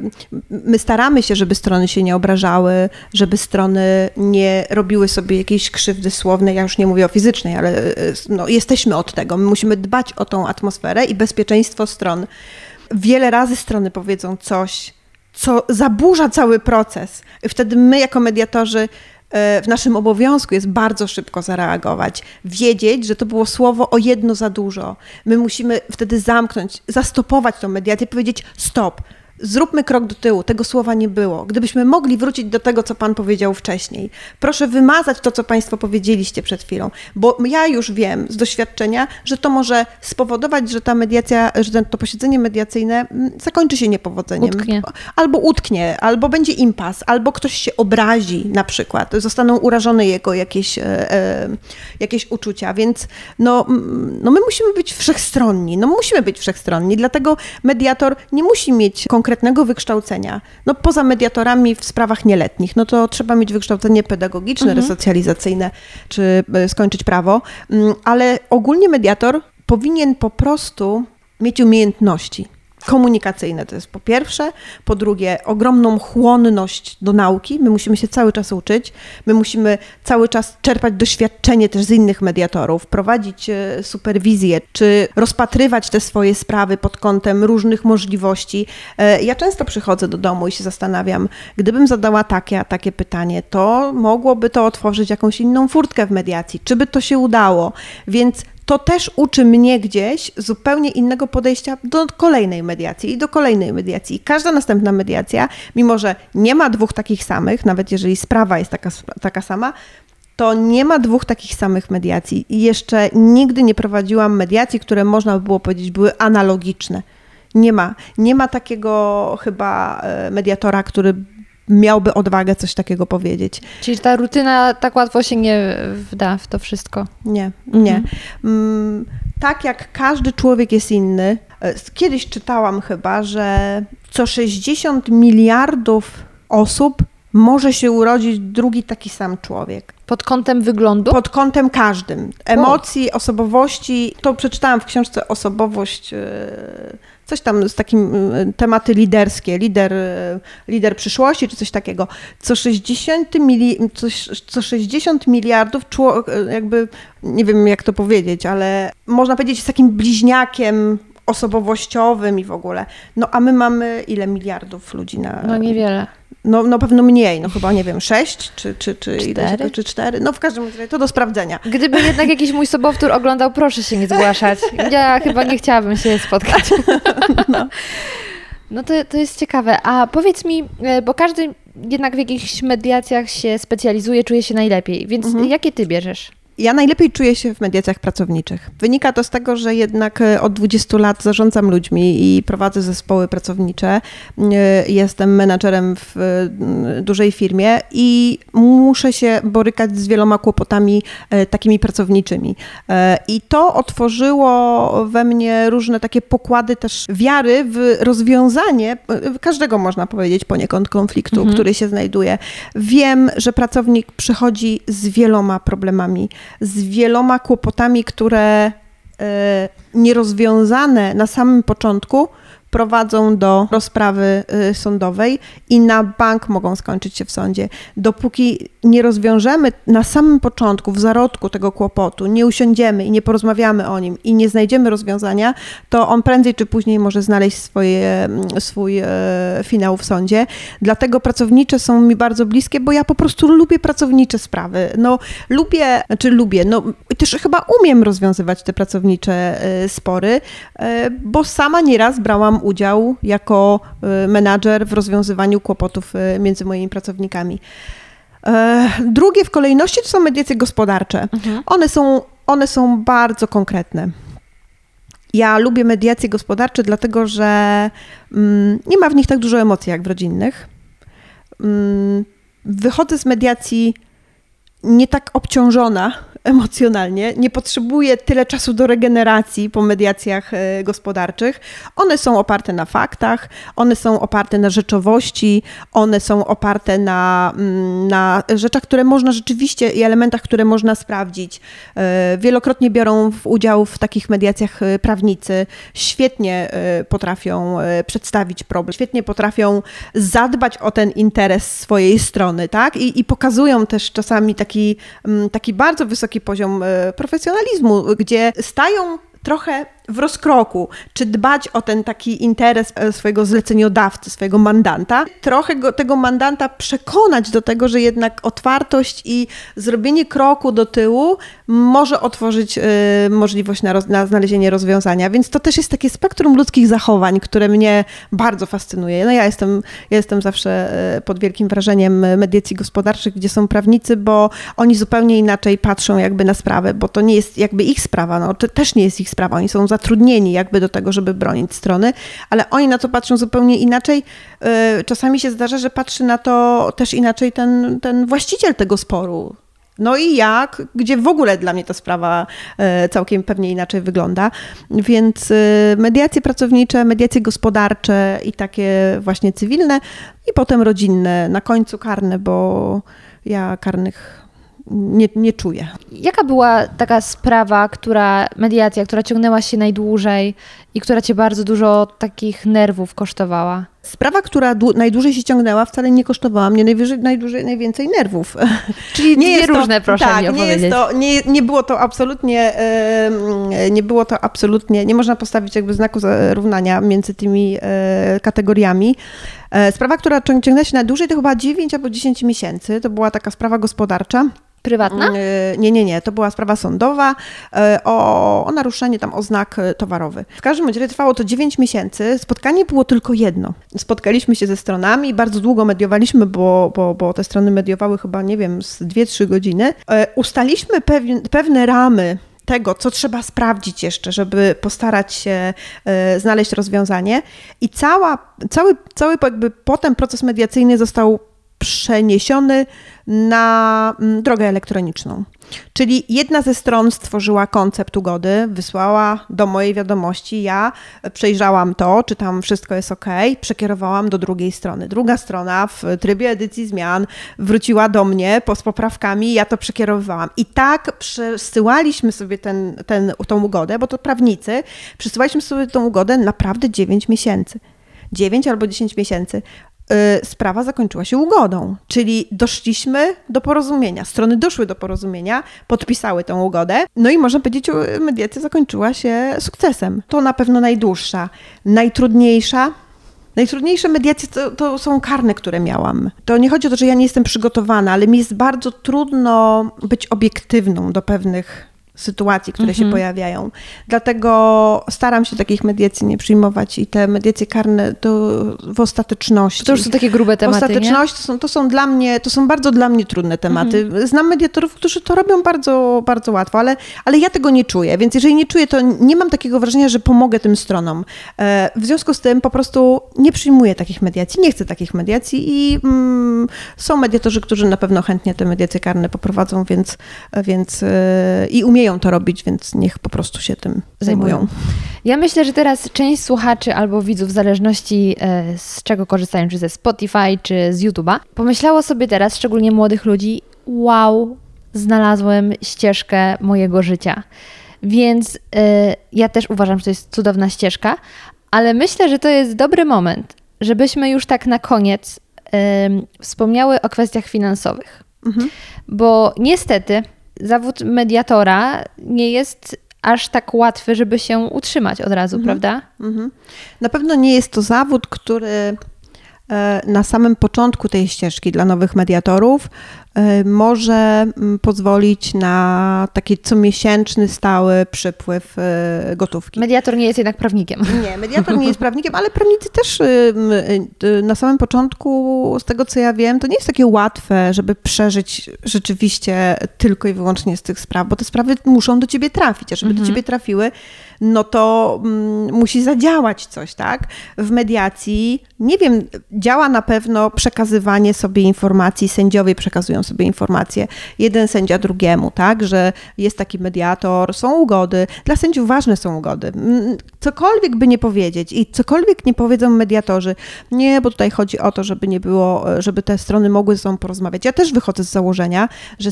my staramy się, żeby strony się nie obrażały, żeby strony nie robiły sobie jakiejś krzywdy słownej. Ja już nie mówię o fizycznej, ale y, no, jesteśmy od tego. My musimy dbać o tą atmosferę i bezpieczeństwo stron. Wiele razy strony powiedzą coś, co zaburza cały proces. Wtedy my, jako mediatorzy, w naszym obowiązku jest bardzo szybko zareagować, wiedzieć, że to było słowo o jedno za dużo. My musimy wtedy zamknąć, zastopować tą mediację, powiedzieć stop. Zróbmy krok do tyłu, tego słowa nie było. Gdybyśmy mogli wrócić do tego, co Pan powiedział wcześniej. Proszę wymazać to, co Państwo powiedzieliście przed chwilą, bo ja już wiem z doświadczenia, że to może spowodować, że ta mediacja, że to posiedzenie mediacyjne mm, zakończy się niepowodzeniem. Utknie. Albo utknie, albo będzie impas, albo ktoś się obrazi na przykład, zostaną urażone jego jakieś, e, e, jakieś uczucia, więc no, no my musimy być wszechstronni, no musimy być wszechstronni, dlatego mediator nie musi mieć konkretnego wykształcenia. No poza mediatorami w sprawach nieletnich, no to trzeba mieć wykształcenie pedagogiczne, resocjalizacyjne, czy e, skończyć prawo, Mm, ale ogólnie mediator powinien po prostu mieć umiejętności komunikacyjne. To jest po pierwsze. Po drugie, ogromną chłonność do nauki. My musimy się cały czas uczyć. My musimy cały czas czerpać doświadczenie też z innych mediatorów, prowadzić e, superwizję, czy rozpatrywać te swoje sprawy pod kątem różnych możliwości. E, Ja często przychodzę do domu i się zastanawiam, gdybym zadała takie, a takie pytanie, to mogłoby to otworzyć jakąś inną furtkę w mediacji. Czy by to się udało? Więc to też uczy mnie gdzieś zupełnie innego podejścia do kolejnej mediacji i do kolejnej mediacji. I Każda następna mediacja, mimo że nie ma dwóch takich samych, nawet jeżeli sprawa jest taka, taka sama, to nie ma dwóch takich samych mediacji. I jeszcze nigdy nie prowadziłam mediacji, które można by było powiedzieć były analogiczne. Nie ma. Nie ma takiego chyba e, mediatora, który miałby odwagę coś takiego powiedzieć. Czyli ta rutyna tak łatwo się nie wda w to wszystko. Nie, nie. Mhm. Tak jak każdy człowiek jest inny. e, Kiedyś czytałam chyba, że co 60 miliardów osób może się urodzić drugi taki sam człowiek. Pod kątem wyglądu? Pod kątem każdym. Emocji, osobowości. To przeczytałam w książce Osobowość, e, coś tam z takim e, tematy liderskie, lider, e, lider przyszłości, czy coś takiego. Co 60, mili, coś, co 60 miliardów, czło- e, jakby, nie wiem jak to powiedzieć, ale można powiedzieć z takim bliźniakiem osobowościowym i w ogóle. No a my mamy ile miliardów ludzi na, No niewiele. No, no pewno mniej, no chyba nie wiem, sześć czy, czy, czy, Cztery? czy cztery. No w każdym razie to do sprawdzenia. Gdyby jednak jakiś mój sobowtór oglądał, proszę się nie zgłaszać. Ja chyba nie chciałabym się spotkać. <laughs> No to, to jest ciekawe. A powiedz mi, e, bo każdy jednak w jakichś mediacjach się specjalizuje, czuje się najlepiej, więc jakie ty bierzesz? Ja najlepiej czuję się w mediacjach pracowniczych. Wynika to z tego, że jednak e, od 20 lat zarządzam ludźmi i prowadzę zespoły pracownicze. E, Jestem menadżerem w e, dużej firmie i muszę się borykać z wieloma kłopotami takimi pracowniczymi. I to otworzyło we mnie różne takie pokłady też wiary w rozwiązanie każdego, można powiedzieć, poniekąd konfliktu, który się znajduje. Wiem, że pracownik przychodzi z wieloma problemami, z wieloma kłopotami, które e, nierozwiązane na samym początku prowadzą do rozprawy y, sądowej i na bank mogą skończyć się w sądzie. Dopóki nie rozwiążemy na samym początku, w zarodku tego kłopotu, nie usiądziemy i nie porozmawiamy o nim i nie znajdziemy rozwiązania, to on prędzej czy później może znaleźć swoje, mm, swój e, finał w sądzie. Dlatego pracownicze są mi bardzo bliskie, bo ja po prostu lubię pracownicze sprawy. No, lubię, znaczy lubię, no też chyba umiem rozwiązywać te pracownicze e, spory, e, bo sama nieraz brałam udział jako e, menadżer w rozwiązywaniu kłopotów e, między moimi pracownikami. E, Drugie w kolejności to są mediacje gospodarcze. One, są, one są bardzo konkretne. Ja lubię mediacje gospodarcze, dlatego że mm, nie ma w nich tak dużo emocji jak w rodzinnych. Mm, wychodzę z mediacji nie tak obciążona emocjonalnie, nie potrzebuję tyle czasu do regeneracji po mediacjach e, gospodarczych. One są oparte na faktach, one są oparte na rzeczowości, one są oparte na, mm, na rzeczach, które można rzeczywiście i elementach, które można sprawdzić. E, Wielokrotnie biorą udział w takich mediacjach e, prawnicy, świetnie potrafią przedstawić problem, świetnie potrafią zadbać o ten interes swojej strony, tak? I, i pokazują też czasami taki, mm, taki bardzo wysoki poziom e, profesjonalizmu, gdzie stają trochę w rozkroku, czy dbać o ten taki interes e, swojego zleceniodawcy, swojego mandanta, trochę go, tego mandanta przekonać do tego, że jednak otwartość i zrobienie kroku do tyłu może otworzyć e, możliwość na, roz, na znalezienie rozwiązania. Więc to też jest takie spektrum ludzkich zachowań, które mnie bardzo fascynuje. No ja jestem, ja jestem zawsze e, pod wielkim wrażeniem mediacji gospodarczych, gdzie są prawnicy, bo oni zupełnie inaczej patrzą jakby na sprawę, bo to nie jest jakby ich sprawa, no to też nie jest ich sprawa. Oni są zatrudnieni jakby do tego, żeby bronić strony, ale oni na to patrzą zupełnie inaczej. E, Czasami się zdarza, że patrzy na to też inaczej ten, ten właściciel tego sporu. No i jak, gdzie w ogóle dla mnie ta sprawa e, całkiem pewnie inaczej wygląda. Więc e, mediacje pracownicze, mediacje gospodarcze i takie właśnie cywilne i potem rodzinne, na końcu karne, bo ja karnych nie, nie czuję. Jaka była taka sprawa, która, mediacja, która ciągnęła się najdłużej i która cię bardzo dużo takich nerwów kosztowała? Sprawa, która dłu- najdłużej się ciągnęła, wcale nie kosztowała mnie najwyżej, najdłużej, najwięcej nerwów. <laughs> Czyli dwie jest różne, proszę tak, mi nie, opowiedzieć. jest to, nie, nie było to absolutnie, em, nie było to absolutnie, nie można postawić jakby znaku równania między tymi e, kategoriami. E, Sprawa, która cią- ciągnęła się najdłużej, to chyba 9 albo 10 miesięcy. To była taka sprawa gospodarcza. Prywatna? E, Nie, nie, nie. To była sprawa sądowa e, o, o naruszenie tam oznak e, towarowych. W każdym razie trwało to 9 miesięcy. Spotkanie było tylko jedno. Spotkaliśmy się ze stronami, bardzo długo mediowaliśmy, bo, bo, bo te strony mediowały chyba, nie wiem, z 2-3 godziny. Ustaliśmy pewne, pewne ramy tego, co trzeba sprawdzić jeszcze, żeby postarać się znaleźć rozwiązanie. I cała, cały, cały jakby potem proces mediacyjny został przeniesiony na mm, drogę elektroniczną. Czyli jedna ze stron stworzyła koncept ugody, wysłała do mojej wiadomości, ja przejrzałam to, czy tam wszystko jest ok, przekierowałam do drugiej strony. Druga strona w trybie edycji zmian wróciła do mnie po, z poprawkami, ja to przekierowywałam. I tak przesyłaliśmy sobie ten, ten, tą ugodę, bo to prawnicy, przesyłaliśmy sobie tą ugodę naprawdę 9 miesięcy. 9 albo 10 miesięcy. Y, Sprawa zakończyła się ugodą, czyli doszliśmy do porozumienia. Strony doszły do porozumienia, podpisały tą ugodę, no i można powiedzieć, y, mediacja zakończyła się sukcesem. To na pewno najdłuższa. Najtrudniejsza Najtrudniejsze mediacje to, to są karne, które miałam. To nie chodzi o to, że ja nie jestem przygotowana, ale mi jest bardzo trudno być obiektywną do pewnych sytuacji, które Mhm. się pojawiają. Dlatego staram się takich mediacji nie przyjmować i te mediacje karne to w ostateczności. To już są takie grube tematy, nie? Ostateczność to są, to są dla mnie, to są bardzo dla mnie trudne tematy. Mhm. Znam mediatorów, którzy to robią bardzo, bardzo łatwo, ale, ale ja tego nie czuję, więc jeżeli nie czuję, to nie mam takiego wrażenia, że pomogę tym stronom. E, W związku z tym po prostu nie przyjmuję takich mediacji, nie chcę takich mediacji i mm, są mediatorzy, którzy na pewno chętnie te mediacje karne poprowadzą, więc, więc e, i umieją to robić, więc niech po prostu się tym zajmują. Ja myślę, że teraz część słuchaczy albo widzów, w zależności e, z czego korzystają, czy ze Spotify, czy z YouTube'a, pomyślało sobie teraz, szczególnie młodych ludzi, wow, znalazłem ścieżkę mojego życia. Więc e, ja też uważam, że to jest cudowna ścieżka, ale myślę, że to jest dobry moment, żebyśmy już tak na koniec em, wspomniały o kwestiach finansowych. Bo niestety zawód mediatora nie jest aż tak łatwy, żeby się utrzymać od razu, prawda? Mhm. Na pewno nie jest to zawód, który e, na samym początku tej ścieżki dla nowych mediatorów może mm, pozwolić na taki comiesięczny, stały przypływ e, gotówki. Mediator nie jest jednak prawnikiem. <laughs> Nie, mediator nie jest prawnikiem, ale prawnicy też y, y, y, na samym początku, z tego co ja wiem, to nie jest takie łatwe, żeby przeżyć rzeczywiście tylko i wyłącznie z tych spraw, bo te sprawy muszą do ciebie trafić, a żeby do ciebie trafiły, no to musi zadziałać coś, tak? W mediacji, nie wiem, działa na pewno przekazywanie sobie informacji, sędziowie przekazują sobie informacje, jeden sędzia drugiemu, tak? Że jest taki mediator, są ugody. Dla sędziów ważne są ugody. Cokolwiek by nie powiedzieć i cokolwiek nie powiedzą mediatorzy, nie, bo tutaj chodzi o to, żeby nie było, żeby te strony mogły ze sobą porozmawiać. Ja też wychodzę z założenia, że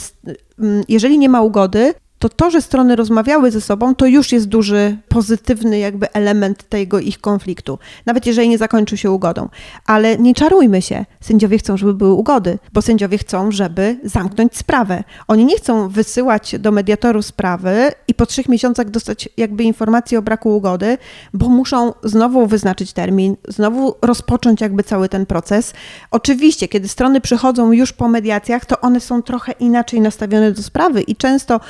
jeżeli nie ma ugody, to to, że strony rozmawiały ze sobą, to już jest duży, pozytywny jakby element tego ich konfliktu. Nawet jeżeli nie zakończył się ugodą. Ale nie czarujmy się. Sędziowie chcą, żeby były ugody, bo sędziowie chcą, żeby zamknąć sprawę. Oni nie chcą wysyłać do mediatoru sprawy i po trzech miesiącach dostać jakby informację o braku ugody, bo muszą znowu wyznaczyć termin, znowu rozpocząć jakby cały ten proces. Oczywiście, kiedy strony przychodzą już po mediacjach, to one są trochę inaczej nastawione do sprawy i często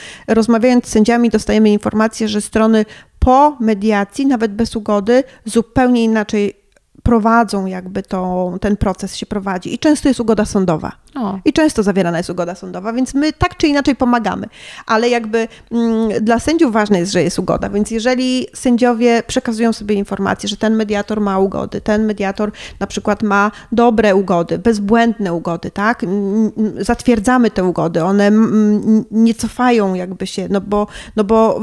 rozmawiając z sędziami dostajemy informację, że strony po mediacji, nawet bez ugody, zupełnie inaczej prowadzą jakby to, ten proces się prowadzi i często jest ugoda sądowa. O. I często zawierana jest ugoda sądowa, więc my tak czy inaczej pomagamy. Ale jakby mm, dla sędziów ważne jest, że jest ugoda, więc jeżeli sędziowie przekazują sobie informacje, że ten mediator ma ugody, ten mediator na przykład ma dobre ugody, bezbłędne ugody, tak? Mm, mm, Zatwierdzamy te ugody, one nie cofają jakby się, no bo, no bo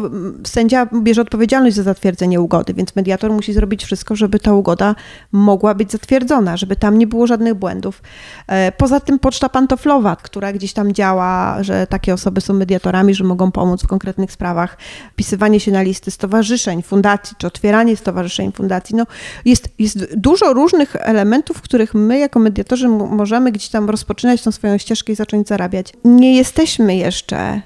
sędzia bierze odpowiedzialność za zatwierdzenie ugody, więc mediator musi zrobić wszystko, żeby ta ugoda mogła być zatwierdzona, żeby tam nie było żadnych błędów. E, Poza tym poczta pantoflowa, która gdzieś tam działa, że takie osoby są mediatorami, że mogą pomóc w konkretnych sprawach, wpisywanie się na listy stowarzyszeń, fundacji, czy otwieranie stowarzyszeń, fundacji. No, jest, jest dużo różnych elementów, w których my jako mediatorzy możemy gdzieś tam rozpoczynać tą swoją ścieżkę i zacząć zarabiać. Nie jesteśmy jeszcze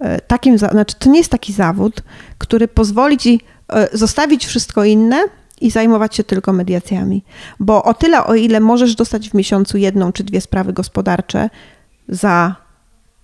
e, takim, znaczy to nie jest taki zawód, który pozwoli ci e, zostawić wszystko inne i zajmować się tylko mediacjami. Bo o tyle, o ile możesz dostać w miesiącu jedną czy dwie sprawy gospodarcze za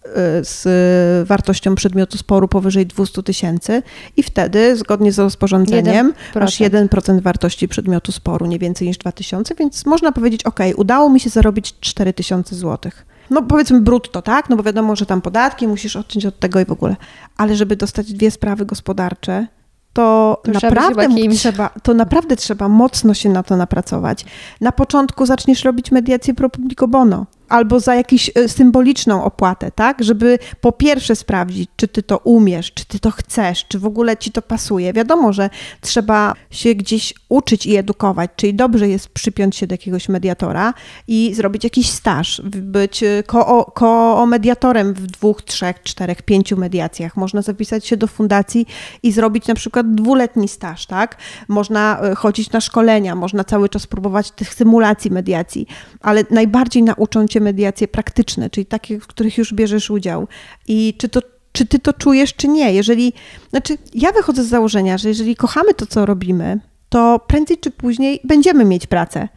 e, z wartością przedmiotu sporu powyżej 200 tysięcy i wtedy zgodnie z rozporządzeniem 1%. masz 1% wartości przedmiotu sporu, nie więcej niż 2000, więc można powiedzieć, ok, udało mi się zarobić 4000 złotych. No powiedzmy brutto, tak? No bo wiadomo, że tam podatki musisz odciąć od tego i w ogóle. Ale żeby dostać dwie sprawy gospodarcze, to, naprawdę trzeba, to naprawdę trzeba mocno się na to napracować. Na początku zaczniesz robić mediację pro publico bono albo za jakąś e, symboliczną opłatę, tak? Żeby po pierwsze sprawdzić, czy ty to umiesz, czy ty to chcesz, czy w ogóle ci to pasuje. Wiadomo, że trzeba się gdzieś uczyć i edukować, czyli dobrze jest przypiąć się do jakiegoś mediatora i zrobić jakiś staż, być e, ko- w dwóch, trzech, czterech, pięciu mediacjach. Można zapisać się do fundacji i zrobić na przykład dwuletni staż, tak? Można e, chodzić na szkolenia, można cały czas próbować tych symulacji mediacji, ale najbardziej nauczą cię mediacje praktyczne, czyli takie, w których już bierzesz udział. I czy to czy ty to czujesz, czy nie? Jeżeli, znaczy, ja wychodzę z założenia, że jeżeli kochamy to, co robimy, to prędzej czy później będziemy mieć pracę.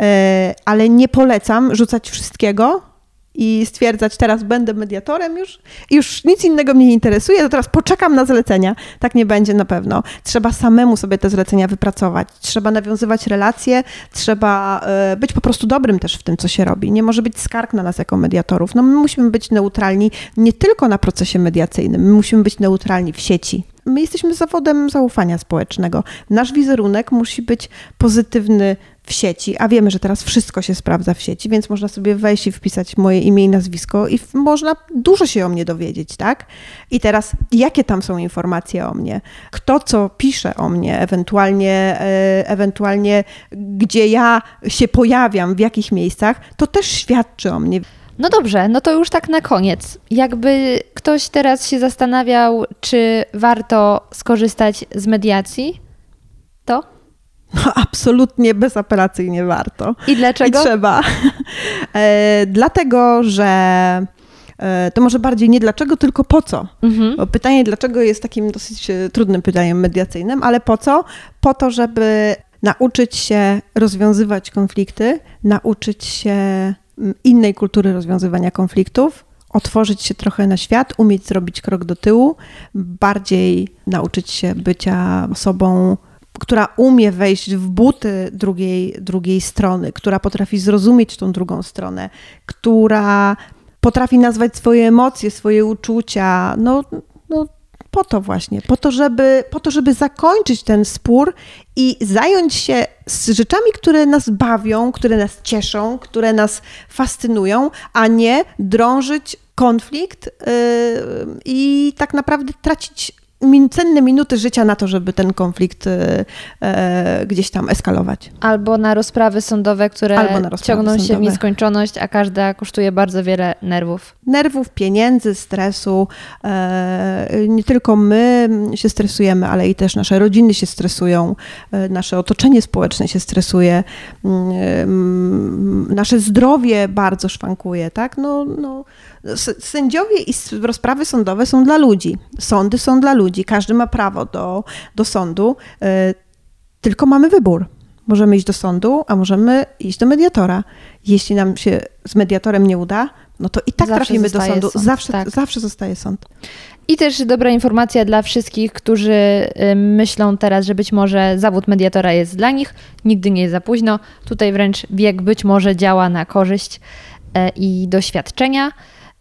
E, Ale nie polecam rzucać wszystkiego i stwierdzać, teraz będę mediatorem już, już nic innego mnie nie interesuje, to teraz poczekam na zlecenia. Tak nie będzie na pewno. Trzeba samemu sobie te zlecenia wypracować. Trzeba nawiązywać relacje, trzeba e, być po prostu dobrym też w tym, co się robi. Nie może być skarg na nas jako mediatorów. No, my musimy być neutralni nie tylko na procesie mediacyjnym, my musimy być neutralni w sieci. My jesteśmy zawodem zaufania społecznego. Nasz wizerunek musi być pozytywny w sieci, a wiemy, że teraz wszystko się sprawdza w sieci, więc można sobie wejść i wpisać moje imię i nazwisko i można dużo się o mnie dowiedzieć, tak? I teraz, jakie tam są informacje o mnie? Kto co pisze o mnie, ewentualnie, e, ewentualnie gdzie ja się pojawiam, w jakich miejscach, to też świadczy o mnie. No dobrze, no to już tak na koniec. Jakby ktoś teraz się zastanawiał, czy warto skorzystać z mediacji, to? No, absolutnie bezapelacyjnie warto. I dlaczego? I trzeba. <laughs> E, dlatego, że e, to może bardziej nie dlaczego, tylko po co. Mhm. Bo pytanie dlaczego jest takim dosyć e, trudnym pytaniem mediacyjnym, ale po co? Po to, żeby nauczyć się rozwiązywać konflikty, nauczyć się innej kultury rozwiązywania konfliktów, otworzyć się trochę na świat, umieć zrobić krok do tyłu, bardziej nauczyć się bycia osobą, która umie wejść w buty drugiej, drugiej strony, która potrafi zrozumieć tą drugą stronę, która potrafi nazwać swoje emocje, swoje uczucia. No, no po to właśnie, po to, żeby, po to, żeby zakończyć ten spór i zająć się rzeczami, które nas bawią, które nas cieszą, które nas fascynują, a nie drążyć konflikt yy, i tak naprawdę tracić min, cenne minuty życia na to, żeby ten konflikt yy, yy, gdzieś tam eskalować. Albo na rozprawy sądowe, które rozprawy ciągną się w sądowe. nieskończoność, a każda kosztuje bardzo wiele nerwów. nerwów, pieniędzy, stresu. E, Nie tylko my się stresujemy, ale i też nasze rodziny się stresują, e, nasze otoczenie społeczne się stresuje, mm, nasze zdrowie bardzo szwankuje, tak? No, no, sędziowie i rozprawy sądowe są dla ludzi. Sądy są dla ludzi. Każdy ma prawo do, do sądu, e, tylko mamy wybór. Możemy iść do sądu, a możemy iść do mediatora. Jeśli nam się z mediatorem nie uda, no to i tak Zawsze trafimy do sądu. sąd, zawsze, tak. zawsze zostaje sąd. I też dobra informacja dla wszystkich, którzy y, myślą teraz, że być może zawód mediatora jest dla nich. Nigdy nie jest za późno. Tutaj wręcz wiek być może działa na korzyść e, i doświadczenia.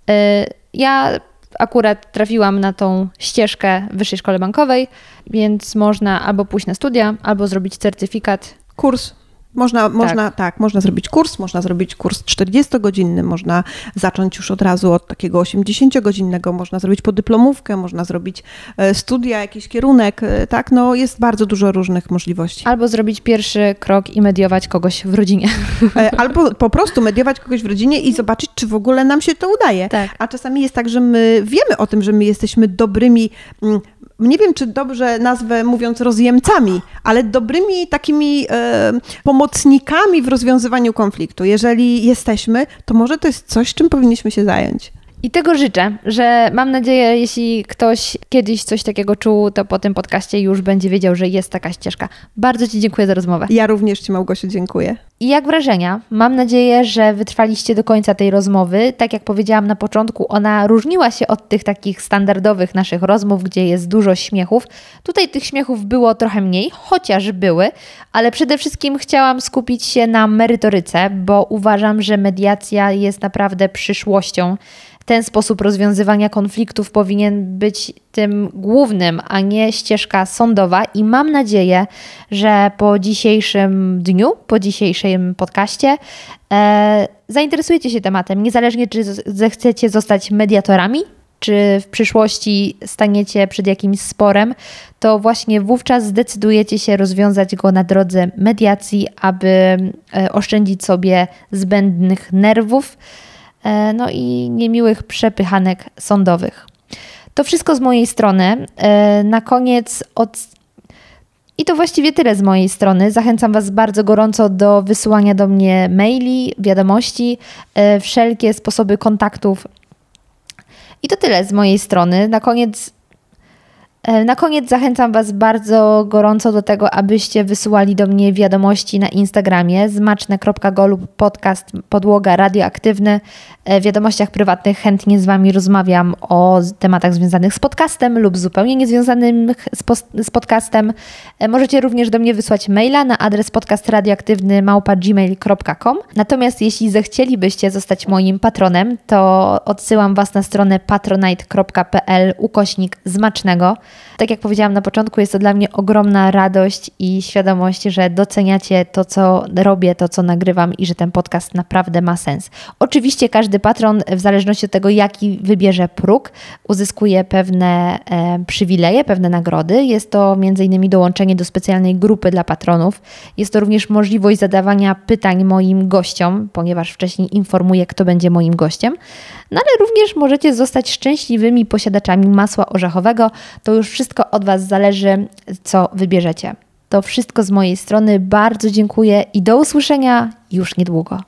E, Ja akurat trafiłam na tą ścieżkę w Wyższej Szkole Bankowej, więc można albo pójść na studia, albo zrobić certyfikat. Kurs. Można, można, tak, można zrobić kurs, można zrobić kurs 40-godzinny, można zacząć już od razu od takiego 80-godzinnego, można zrobić podyplomówkę, można zrobić e, studia, jakiś kierunek, e, tak, no jest bardzo dużo różnych możliwości. Albo zrobić pierwszy krok i mediować kogoś w rodzinie. E, Albo po prostu mediować kogoś w rodzinie i zobaczyć, czy w ogóle nam się to udaje. Tak. A czasami jest tak, że my wiemy o tym, że my jesteśmy dobrymi, mm, nie wiem czy dobrze nazwę mówiąc rozjemcami, ale dobrymi takimi e, pomocnikami w rozwiązywaniu konfliktu. Jeżeli jesteśmy, to może to jest coś, czym powinniśmy się zająć. I tego życzę, że mam nadzieję, jeśli ktoś kiedyś coś takiego czuł, to po tym podcaście już będzie wiedział, że jest taka ścieżka. Bardzo Ci dziękuję za rozmowę. Ja również Ci, Małgosiu, dziękuję. I jak wrażenia? Mam nadzieję, że wytrwaliście do końca tej rozmowy. Tak jak powiedziałam na początku, ona różniła się od tych takich standardowych naszych rozmów, gdzie jest dużo śmiechów. Tutaj tych śmiechów było trochę mniej, chociaż były, ale przede wszystkim chciałam skupić się na merytoryce, bo uważam, że mediacja jest naprawdę przyszłością. Ten sposób rozwiązywania konfliktów powinien być tym głównym, a nie ścieżka sądowa. I mam nadzieję, że po dzisiejszym dniu, po dzisiejszym podcaście, e, zainteresujecie się tematem, niezależnie czy zechcecie zostać mediatorami, czy w przyszłości staniecie przed jakimś sporem, to właśnie wówczas zdecydujecie się rozwiązać go na drodze mediacji, aby e, oszczędzić sobie zbędnych nerwów no i niemiłych przepychanek sądowych. To wszystko z mojej strony. E, Na koniec od i to właściwie tyle z mojej strony. Zachęcam Was bardzo gorąco do wysyłania do mnie maili, wiadomości, e, wszelkie sposoby kontaktów. I to tyle z mojej strony. Na koniec E, Na koniec zachęcam Was bardzo gorąco do tego, abyście wysyłali do mnie wiadomości na Instagramie zmaczne.go lub podcast podłoga radioaktywny. E, wiadomościach prywatnych chętnie z Wami rozmawiam o tematach związanych z podcastem lub zupełnie niezwiązanych z, z podcastem. E, Możecie również do mnie wysłać maila na adres podcastradioaktywny gmail.com. Natomiast jeśli zechcielibyście zostać moim patronem, to odsyłam Was na stronę patronite.pl ukośnik zmacznego. Tak jak powiedziałam na początku, jest to dla mnie ogromna radość i świadomość, że doceniacie to, co robię, to, co nagrywam i że ten podcast naprawdę ma sens. Oczywiście każdy patron, w zależności od tego, jaki wybierze próg, uzyskuje pewne e, przywileje, pewne nagrody. Jest to m.in. dołączenie do specjalnej grupy dla patronów. Jest to również możliwość zadawania pytań moim gościom, ponieważ wcześniej informuję, kto będzie moim gościem. No ale również możecie zostać szczęśliwymi posiadaczami masła orzechowego. To już wszystko od Was zależy, co wybierzecie. To wszystko z mojej strony. Bardzo dziękuję i do usłyszenia już niedługo.